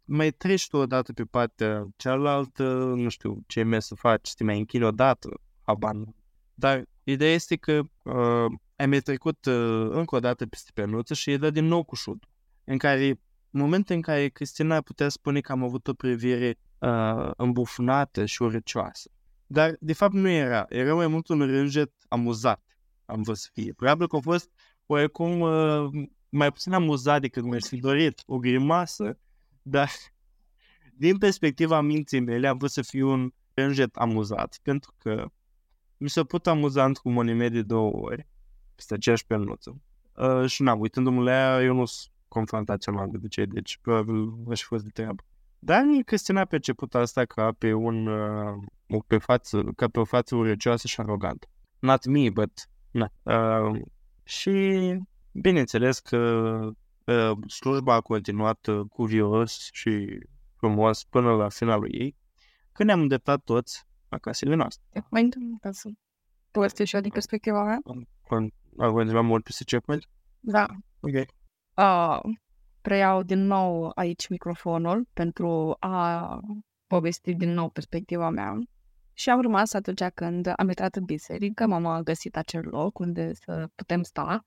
mai treci tu odată pe partea cealaltă, nu știu ce mers să faci, să te mai închini odată, habar nu. Dar ideea este că uh, ai mai trecut uh, încă o dată peste pernuță și e dat din nou cu șut. În care, în momentul în care Cristina putea spune că am avut o privire uh, îmbufunată și urăcioasă. Dar, de fapt, nu era. Era mai mult un rânjet amuzat, am vrut să fie. Probabil că a fost oarecum uh, mai puțin amuzat decât mi-aș fi dorit, o grimasă, dar din perspectiva minții mele am vrut să fiu un rânjet amuzat, pentru că mi s-a putut amuzant cu monime de două ori, peste aceeași pernuță. Uh, și n-am, uitându-mă la ea, eu nu sunt confrontațional de ce, deci probabil aș fi fost de treabă. Dar Cristina a perceput asta ca pe un uh, pe față, ca pe o față urăcioasă și arogantă. Not me, but na. Uh, și bineînțeles că uh, slujba a continuat uh, cuvios și frumos până la finalul ei, când ne-am îndreptat toți la casele noastre. Mai întâi, ca să povestesc și eu din perspectiva mea. Când avem mai mult peste checkpoint? Da. Ok. Uh, preiau din nou aici microfonul pentru a povesti din nou perspectiva mea. Și am rămas atunci când am intrat în biserică, m-am a găsit acel loc unde să putem sta.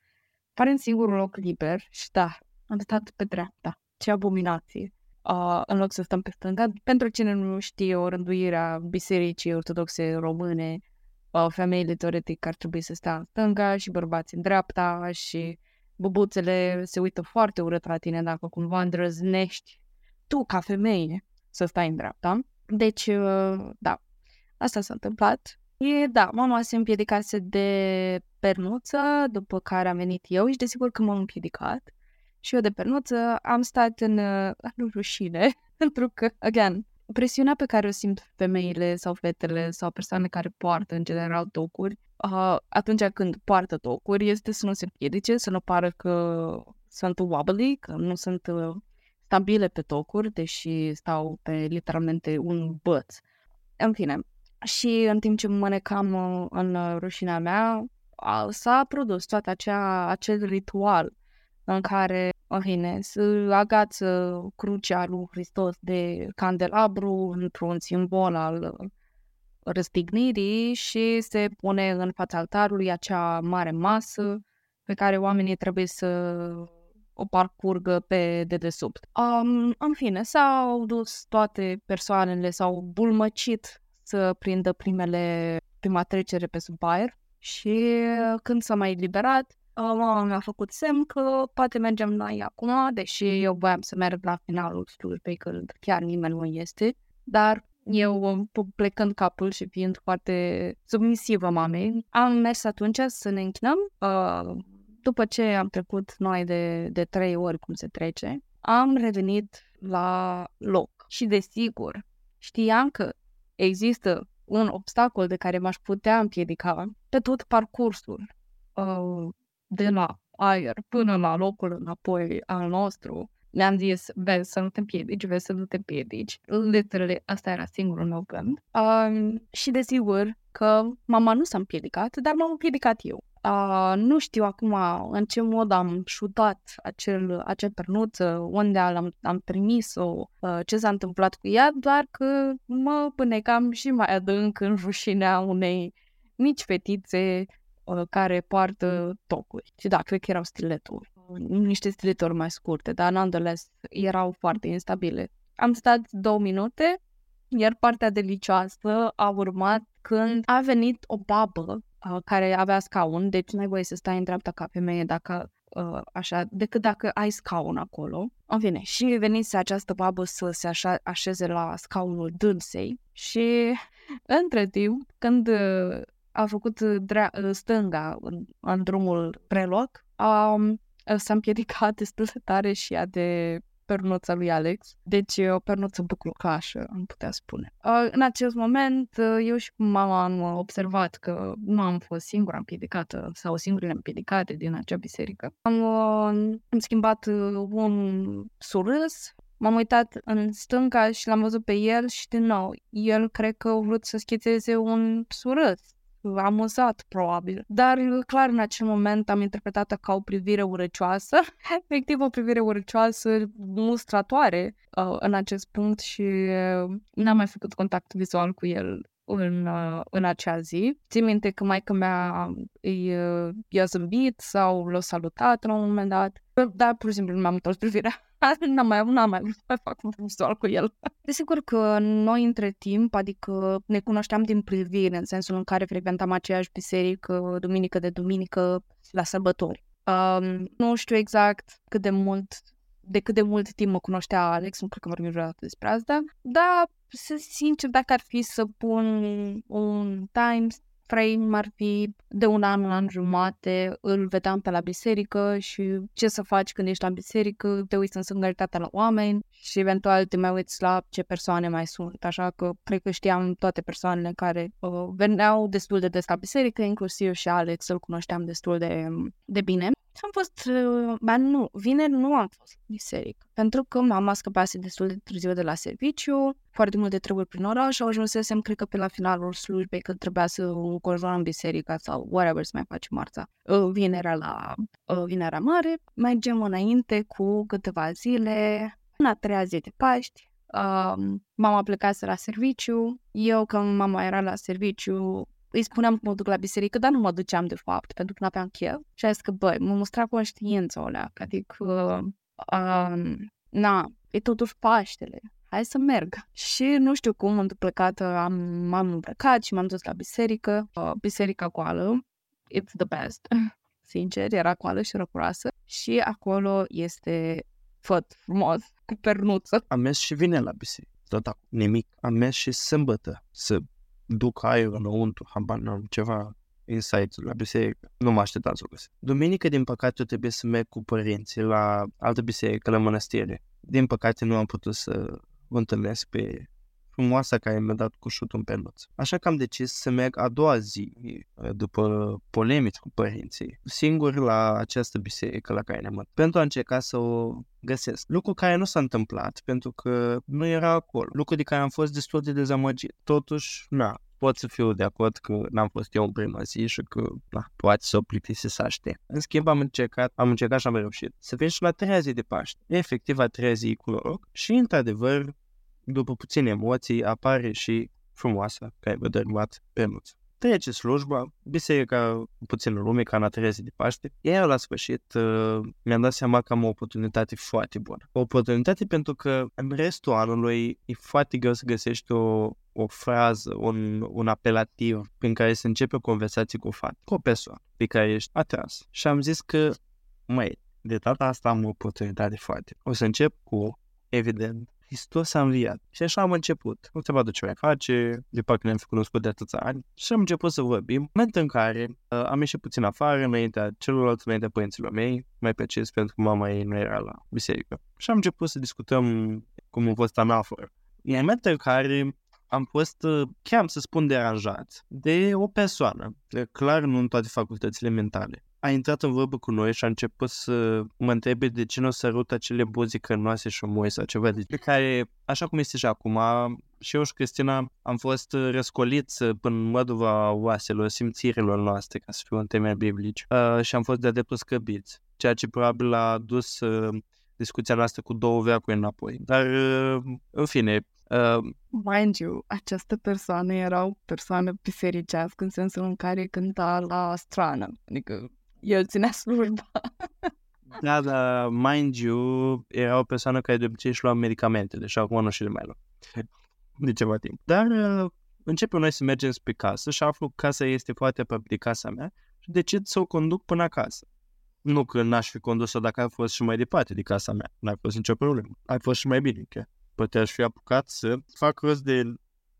Pare în singurul loc liber și da, am stat pe dreapta. Ce abominație! Uh, în loc să stăm pe stânga. Pentru cine nu știe, o rânduire a bisericii ortodoxe române, uh, femeile teoretic ar trebui să stea în stânga și bărbații în dreapta și bubuțele se uită foarte urât la tine dacă cumva îndrăznești tu, ca femeie, să stai în dreapta. Deci, uh, da, asta s-a întâmplat. E, da, mama se împiedicase de pernuță, după care am venit eu și desigur că m-am împiedicat. Și eu de pernuță am stat în, uh, în rușine, pentru că, again, presiunea pe care o simt femeile sau fetele sau persoane care poartă în general tocuri uh, atunci când poartă tocuri este să nu se împiedice, să nu pară că sunt wobbly, că nu sunt uh, stabile pe tocuri, deși stau pe literalmente un băț. În fine, și în timp ce mă necam în rușinea mea, s-a produs tot acea, acel ritual în care, în fine, să agață crucea lui Hristos de candelabru într-un simbol al răstignirii și se pune în fața altarului acea mare masă pe care oamenii trebuie să o parcurgă pe dedesubt. Um, în fine, s-au dus toate persoanele, s-au bulmăcit să prindă primele, prima trecere pe sub aer și când s-a mai eliberat, mama mi-a făcut semn că poate mergem la ea acum, deși eu voiam să merg la finalul slujbei când chiar nimeni nu este, dar eu, plecând capul și fiind foarte submisivă mamei, am mers atunci să ne închinăm. Uh, după ce am trecut noi de, de trei ori cum se trece, am revenit la loc. Și desigur, știam că există un obstacol de care m-aș putea împiedica pe tot parcursul uh, de la aer până la locul înapoi al nostru le-am zis, vezi să nu te împiedici, vezi să nu te împiedici. Literally, asta era singurul meu gând. Um, și desigur că mama nu s-a împiedicat, dar m-am împiedicat eu. Uh, nu știu acum în ce mod am șutat acel, acel pernuță, unde am, am trimis-o, uh, ce s-a întâmplat cu ea, doar că mă pânecam și mai adânc în rușinea unei mici fetițe uh, care poartă tocuri. Și da, cred că erau stileturi niște stileturi mai scurte, dar nonetheless erau foarte instabile. Am stat două minute, iar partea delicioasă a urmat când a venit o babă uh, care avea scaun, deci nu ai voie să stai în dreapta ca femeie dacă uh, așa, decât dacă ai scaun acolo. În fine, și venise această babă să se așa, așeze la scaunul dânsei și între timp, când uh, a făcut drea- stânga în, în drumul preloc, um, s-a împiedicat destul de tare și ea de pernuța lui Alex. Deci e o pernuță buclucașă, am putea spune. În acest moment, eu și mama am observat că nu am fost singura împiedicată sau singurele împiedicate din acea biserică. Am, am schimbat un surâs m-am uitat în stânga și l-am văzut pe el și din nou, el cred că a vrut să schițeze un surâs amuzat, probabil. Dar, clar, în acel moment am interpretat-o ca o privire urăcioasă, efectiv o privire urăcioasă, mustratoare uh, în acest punct și uh, n-am mai făcut contact vizual cu el în, uh, în acea zi. Țin minte că maica mea îi, uh, i-a zâmbit sau l-a salutat la un moment dat, dar pur și simplu nu mi-am întors privirea. N-am mai, n-am mai vrut să mai fac un vizual cu el. Desigur că noi între timp, adică ne cunoșteam din privire, în sensul în care frecventam aceeași biserică duminică de duminică la sărbători. Um, nu știu exact cât de mult de cât de mult timp mă cunoștea Alex, nu cred că vorbim vreodată despre asta, dar, să sincer, dacă ar fi să pun un time frame ar fi de un an, un an jumate, îl vedeam pe la biserică și ce să faci când ești la biserică, te uiți în singurătatea la oameni și eventual te mai uiți la ce persoane mai sunt. Așa că cred că știam toate persoanele care uh, veneau destul de des la biserică, inclusiv și Alex îl cunoșteam destul de, de bine. Am fost, uh, ba nu, vineri nu am fost la biserică, pentru că mama scăpase destul de târziu de la serviciu, foarte multe treburi prin oraș și ajunsesem, cred că pe la finalul slujbei, că trebuia să înconjurăm biserica sau whatever să mai facem marța. Uh, vinerea la uh, Vinerea Mare, mergem înainte cu câteva zile, în a treia zi de Paști, uh, mama plecase la serviciu, eu când mama era la serviciu îi spuneam că mă duc la biserică, dar nu mă duceam de fapt, pentru că n-aveam chef. Și a zis că, băi, mă mustra conștiința alea, adică, uh, na, e totuși Paștele, hai să merg. Și nu știu cum, întâmplăcat, am, m-am îmbrăcat și m-am dus la biserică, uh, biserica goală, it's the best. Sincer, era goală și răcuroasă și acolo este făt frumos, cu pernuță. Am mers și vine la biserică, tot nimic. Am mers și sâmbătă să duc aer înăuntru, habar n-am, ceva insight la biserică. Nu mă așteptam să o găsesc. Duminică, din păcate, trebuie să merg cu părinții la altă biserică, la mănăstire. Din păcate, nu am putut să vă întâlnesc pe frumoasa care mi-a dat cu șutul în penuț. Așa că am decis să merg a doua zi, după polemici cu părinții, singur la această biserică la care ne-am pentru a încerca să o găsesc. Lucru care nu s-a întâmplat, pentru că nu era acolo. Lucru de care am fost destul de dezamăgit. Totuși, na, pot să fiu de acord că n-am fost eu în prima zi și că na, poate să o plictise să aștept. În schimb, am încercat, am încercat și am reușit să vin și la treia zi de Paște. Efectiv, a treia zi cu noroc și, într-adevăr, după puține emoții, apare și frumoasa care vă dărmat pe nuț. Trece slujba, biserica cu puțină lume, ca în a zi de Paște, iar la sfârșit uh, mi-am dat seama că am o oportunitate foarte bună. O oportunitate pentru că în restul anului e foarte greu să găsești o, o frază, un, un apelativ prin care să începe o conversație cu o fată, cu o persoană pe care ești atras. Și am zis că, măi, de data asta am o oportunitate foarte. O să încep cu, evident, Hristos a înviat. Și așa am început. Nu te de ce mai face, de parcă ne-am fi cunoscut de atâția ani. Și am început să vorbim. Moment în care uh, am ieșit puțin afară, înaintea celorlalți, înaintea părinților mei, mai precis pentru că mama ei nu era la biserică. Și am început să discutăm cum a fost anaforă. În momentul în care am fost, uh, chiar să spun, deranjat de o persoană, clar nu în toate facultățile mentale, a intrat în vorbă cu noi și a început să mă întrebe de ce nu sărut acele buzi cărnoase și moi sau ceva de care, așa cum este și acum, și eu și Cristina am fost răscoliți până în măduva oaselor, simțirilor noastre, ca să fiu în temeri biblici, uh, și am fost de-a dreptul scăbiți, ceea ce probabil a dus uh, discuția noastră cu două veacuri înapoi. Dar, uh, în fine, Uh, Mind you, această persoană era o persoană bisericească în sensul în care cânta la strană. Adică el ținea slujba. Da, da, mind you, era o persoană care de obicei își lua medicamentele și acum nu și le mai lua. De ceva timp. Dar uh, începem noi să mergem spre casă și aflu că casa este foarte aproape de casa mea și decid să o conduc până acasă. Nu că n-aș fi condus-o dacă a fost și mai departe de casa mea. N-a fost nicio problemă. Ai fost și mai bine, chiar. Poate aș fi apucat să fac rost de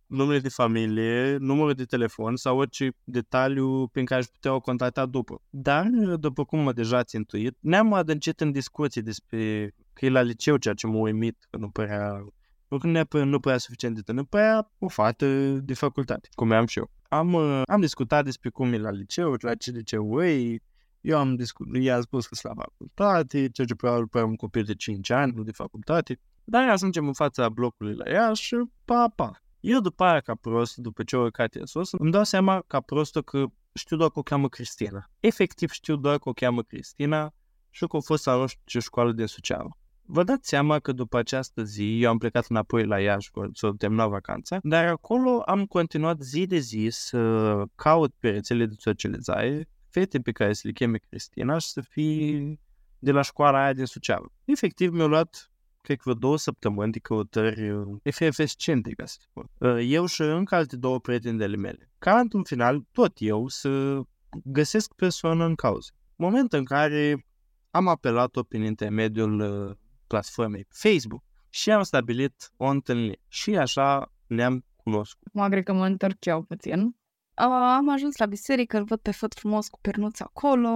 numele de familie, numărul de telefon sau orice detaliu prin care aș putea o contacta după. Dar, după cum mă deja ați intuit, ne-am adâncit în discuții despre că e la liceu, ceea ce m-a uimit, că nu părea nu părea, nu părea suficient de tânăr, părea o fată de facultate, cum am și eu. Am, am discutat despre cum e la liceu, la ce liceu e, eu am discutat, i-am spus că sunt la facultate, ceea ce probabil părea un copil de 5 ani, nu de facultate. Dar ajungem în fața blocului la ea și pa, pa. Eu după aia, ca prost, după ce au urcat în sus, îmi dau seama ca prostă că știu doar că o cheamă Cristina. Efectiv știu doar că o cheamă Cristina și că a fost la nu știu ce școală din Suceava. Vă dați seama că după această zi eu am plecat înapoi la Iași să termina vacanța, dar acolo am continuat zi de zi să caut pe rețele de socializare fete pe care să le cheme Cristina și să fie de la școala aia din Suceava. Efectiv mi-a luat cred că vreo două săptămâni de căutări uh, efervescente, ca să spun. Uh, eu și încă alte două prieteni de mele. Ca într-un final, tot eu să găsesc persoană în cauză. Moment în care am apelat-o prin intermediul uh, platformei Facebook și am stabilit o întâlnire. Și așa ne-am cunoscut. Mă cred că mă întorc eu puțin. Am ajuns la biserică, îl văd pe făt frumos cu pernuț acolo.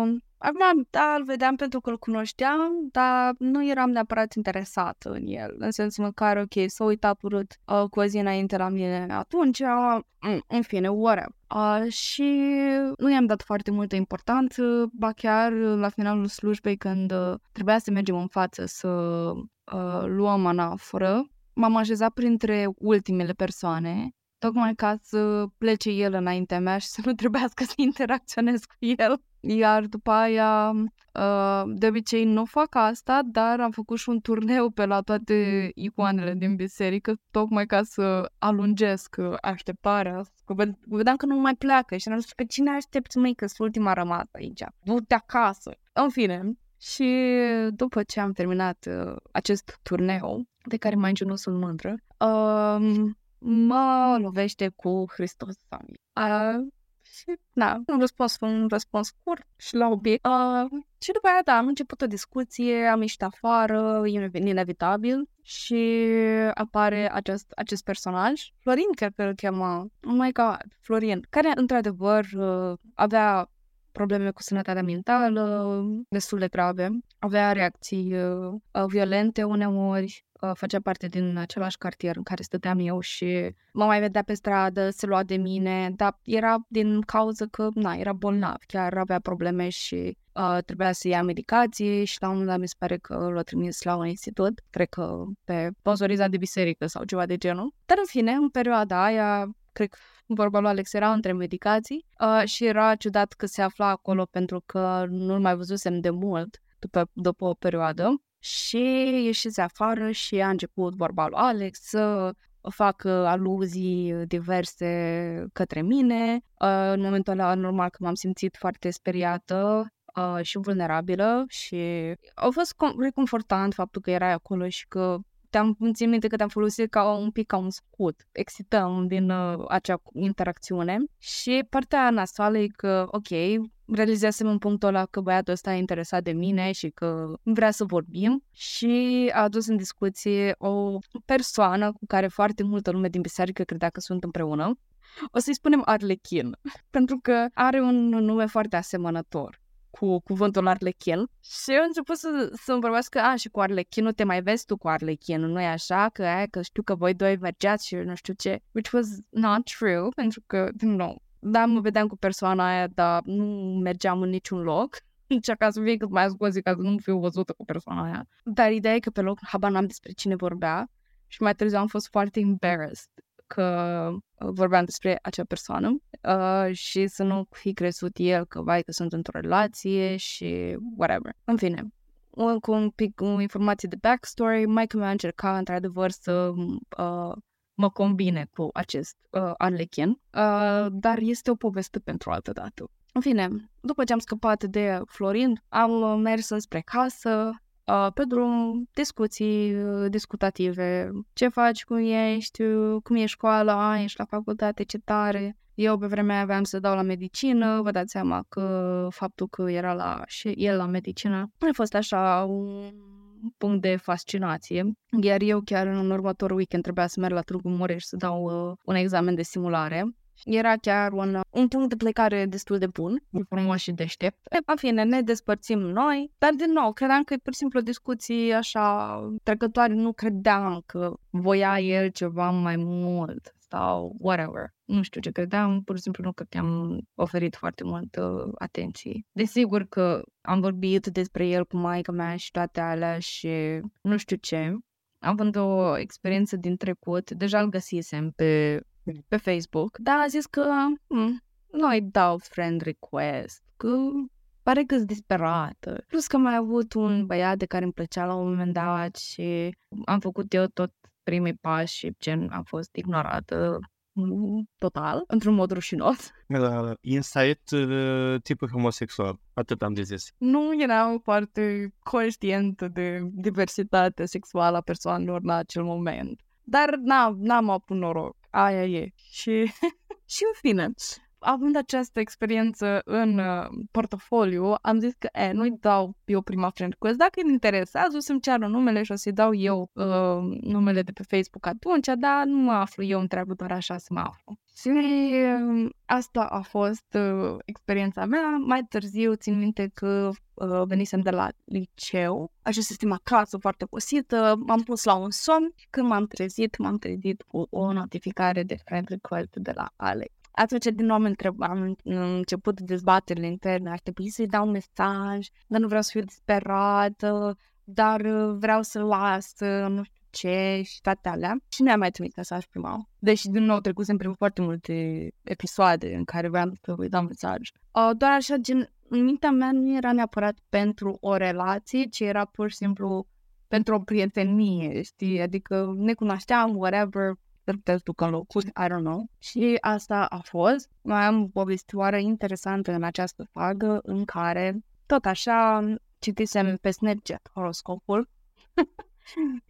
Acum, da, îl vedeam pentru că îl cunoșteam, dar nu eram neapărat interesată în el, în sensul în care, ok, s-a uitat urât uh, cu o zi înainte la mine atunci, uh, în fine, whatever. Uh, și nu i-am dat foarte multă importanță, ba chiar la finalul slujbei când uh, trebuia să mergem în față să uh, luăm anaforă, m-am așezat printre ultimele persoane tocmai ca să plece el înaintea mea și să nu trebuiască să interacționez cu el. Iar după aia, uh, de obicei nu fac asta, dar am făcut și un turneu pe la toate icoanele din biserică, tocmai ca să alungesc așteptarea. Că vedeam că nu mai pleacă și am zis, pe cine aștepți, măi, că sunt ultima rămas aici? Du-te acasă! În fine, și după ce am terminat uh, acest turneu, de care mai nu sunt mândră, uh, mă lovește cu Hristos Sami. Uh, și, da, un răspuns, un răspuns scurt și la obiect. Uh, și după aia, da, am început o discuție, am ieșit afară, e inevitabil și apare acest, acest personaj, Florin, cred că îl cheamă, oh my god, Florin, care într-adevăr uh, avea probleme cu sănătatea mentală destul de grave, avea reacții uh, violente uneori, uh, făcea parte din același cartier în care stăteam eu și mă mai vedea pe stradă, se lua de mine, dar era din cauza că, na, era bolnav, chiar avea probleme și uh, trebuia să ia medicații și la un moment dat mi se pare că l-a trimis la un institut, cred că pe sponsorizat de biserică sau ceva de genul. Dar în fine, în perioada aia, cred că vorba lui Alex era între medicații uh, și era ciudat că se afla acolo pentru că nu-l mai văzusem de mult după, după o perioadă și ieșise afară și a început vorba lui Alex să fac aluzii diverse către mine. Uh, în momentul ăla, normal că m-am simțit foarte speriată uh, și vulnerabilă și a fost reconfortant faptul că erai acolo și că te-am țin minte că te-am folosit ca un pic ca un scut. Excităm din uh, acea interacțiune și partea nasoală e că, ok, realizasem în punctul ăla că băiatul ăsta e interesat de mine și că vrea să vorbim și a adus în discuție o persoană cu care foarte multă lume din biserică credea că sunt împreună. O să-i spunem Arlechin, pentru că are un nume foarte asemănător cu cuvântul arlechin și eu început să, să-mi vorbească, a, și cu arlechinul te mai vezi tu cu arlechinul, nu e așa? Că aia, că știu că voi doi mergeați și nu știu ce, which was not true, pentru că, din nou, da, mă vedeam cu persoana aia, dar nu mergeam în niciun loc. Nici ca să fie cât mai scozi ca să nu fiu văzută cu persoana aia. Dar ideea e că pe loc habar n-am despre cine vorbea și mai târziu am fost foarte embarrassed că uh, vorbeam despre acea persoană uh, și să nu fi crezut el că, vai, că sunt într-o relație și whatever. În fine, cu un pic o informație de backstory, Michael mea a încercat într-adevăr să uh, mă combine cu acest uh, Arlechin, uh, dar este o poveste pentru altă dată. În fine, după ce am scăpat de Florin, am mers înspre casă, uh, pe drum, discuții uh, discutative, ce faci, cum ești, cum e școala, ești la facultate, ce tare. Eu pe vremea aia aveam să dau la medicină, vă dați seama că faptul că era la, și el la medicină a fost așa un punct de fascinație, iar eu chiar în următorul weekend trebuia să merg la Târgu Mureș să dau uh, un examen de simulare. Era chiar un, un punct de plecare destul de bun, frumos și deștept. În fine, ne despărțim noi, dar din nou, credeam că e pur și simplu o discuție așa trecătoare, nu credeam că voia el ceva mai mult sau whatever. Nu știu ce credeam, pur și simplu nu că am oferit foarte mult uh, atenție. Desigur că am vorbit despre el cu maica mea și toate alea și nu știu ce, având o experiență din trecut, deja îl găsisem pe, pe Facebook, dar a zis că hm, nu îi dau friend request, că pare că-s disperată. Plus că mai avut un băiat de care îmi plăcea la un moment dat și am făcut eu tot primii pași și gen am fost ignorată mm, total, într-un mod rușinos. Uh, insight uh, tipul homosexual, atât am de zis. Nu eram foarte conștientă de diversitatea sexuală a persoanelor la acel moment. Dar n-am, n-am avut noroc. Aia e. Și, și în fine, având această experiență în uh, portofoliu, am zis că e, nu-i dau eu prima friend request. Dacă îi interesează, o să-mi ceară numele și o să-i dau eu uh, numele de pe Facebook atunci, dar nu mă aflu eu întreabă doar așa să mă aflu. Și uh, asta a fost uh, experiența mea. Mai târziu țin minte că uh, venisem de la liceu, ajunsesem acasă foarte posită, m-am pus la un somn, când m-am trezit, m-am trezit cu o notificare de friend request de la Alex. Atunci din nou am, întreb, am început dezbaterile interne, ar trebui să-i dau un mesaj, dar nu vreau să fiu disperată, dar uh, vreau să las, nu știu ce și toate alea. Și nu am mai trimis mesaj prima Deși din nou trecusem prin foarte multe episoade în care vreau să îi dau mesaj. Uh, doar așa, gen, în mintea mea nu era neapărat pentru o relație, ci era pur și simplu pentru o prietenie, știi? Adică ne cunoșteam, whatever, s-ar putea să ducă în locuri, I don't know. Și asta a fost. Mai am o povestioară interesantă în această fagă în care, tot așa, citisem pe Snapchat horoscopul.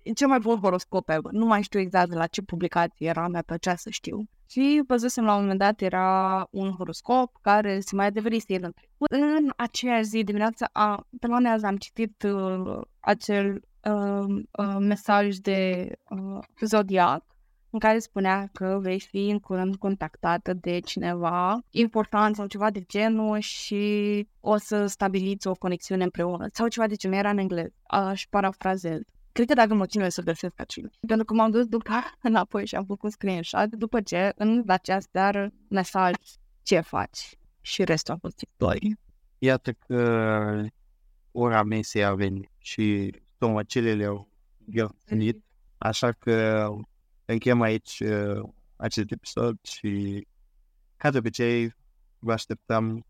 e cel mai bun horoscop ever. Nu mai știu exact de la ce publicație era, mi-a plăcea să știu. Și văzusem la un moment dat era un horoscop care se mai adeverise el în trecut. În aceeași zi dimineața, a, pe la azi am citit uh, acel uh, uh, mesaj de uh, zodiac în care spunea că vei fi în curând contactată de cineva important sau ceva de genul și o să stabiliți o conexiune împreună sau ceva de genul, era în engleză, aș parafrazez. Cred că dacă mă chinui să găsesc acel. Pentru că m-am dus după înapoi și am făcut screenshot după ce în această seară mesaj ce faci și restul a fost istorie. Iată că ora mesei a venit și stomacelele au venit, așa că încheiem aici uh, acest episod și ca de obicei vă așteptăm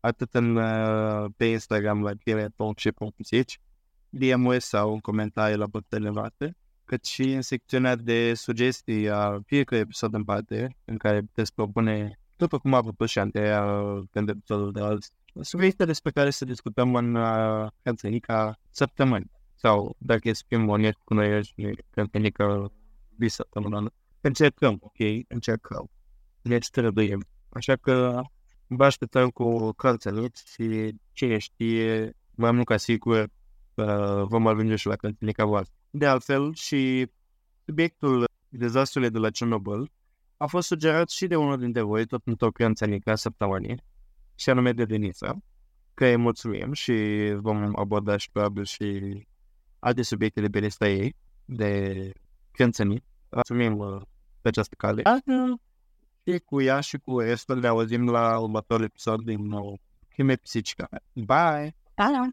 atât în, uh, pe Instagram la tine.și.zici DM-uri sau un comentariu la bătăile noastre, cât și în secțiunea de sugestii a fiecare episod în parte, în care puteți propune, după cum a propus și Andreea pentru episodul de azi, subiecte despre care să discutăm în uh, Canțănica săptămâni. Sau, dacă e să fim onești cu noi, Canțănica vis săptămânală. Încercăm, ok? Încercăm. Deci trebuie. Așa că vă așteptăm cu cărțile și cine știe, mai mult ca sigur uh, vom ajunge și la cărținica voastră. De altfel, și subiectul dezastrului de la Chernobyl a fost sugerat și de unul dintre voi, tot într-o cărțănică săptămânii, și anume de Denisa, că îi mulțumim și vom aborda și probabil și alte subiecte de pe ei, de cânțănit. Mulțumim uh, pe această cale. Și cu ea și cu restul ne auzim la următorul episod din nou. Chime Psicica. Bye! Da, da!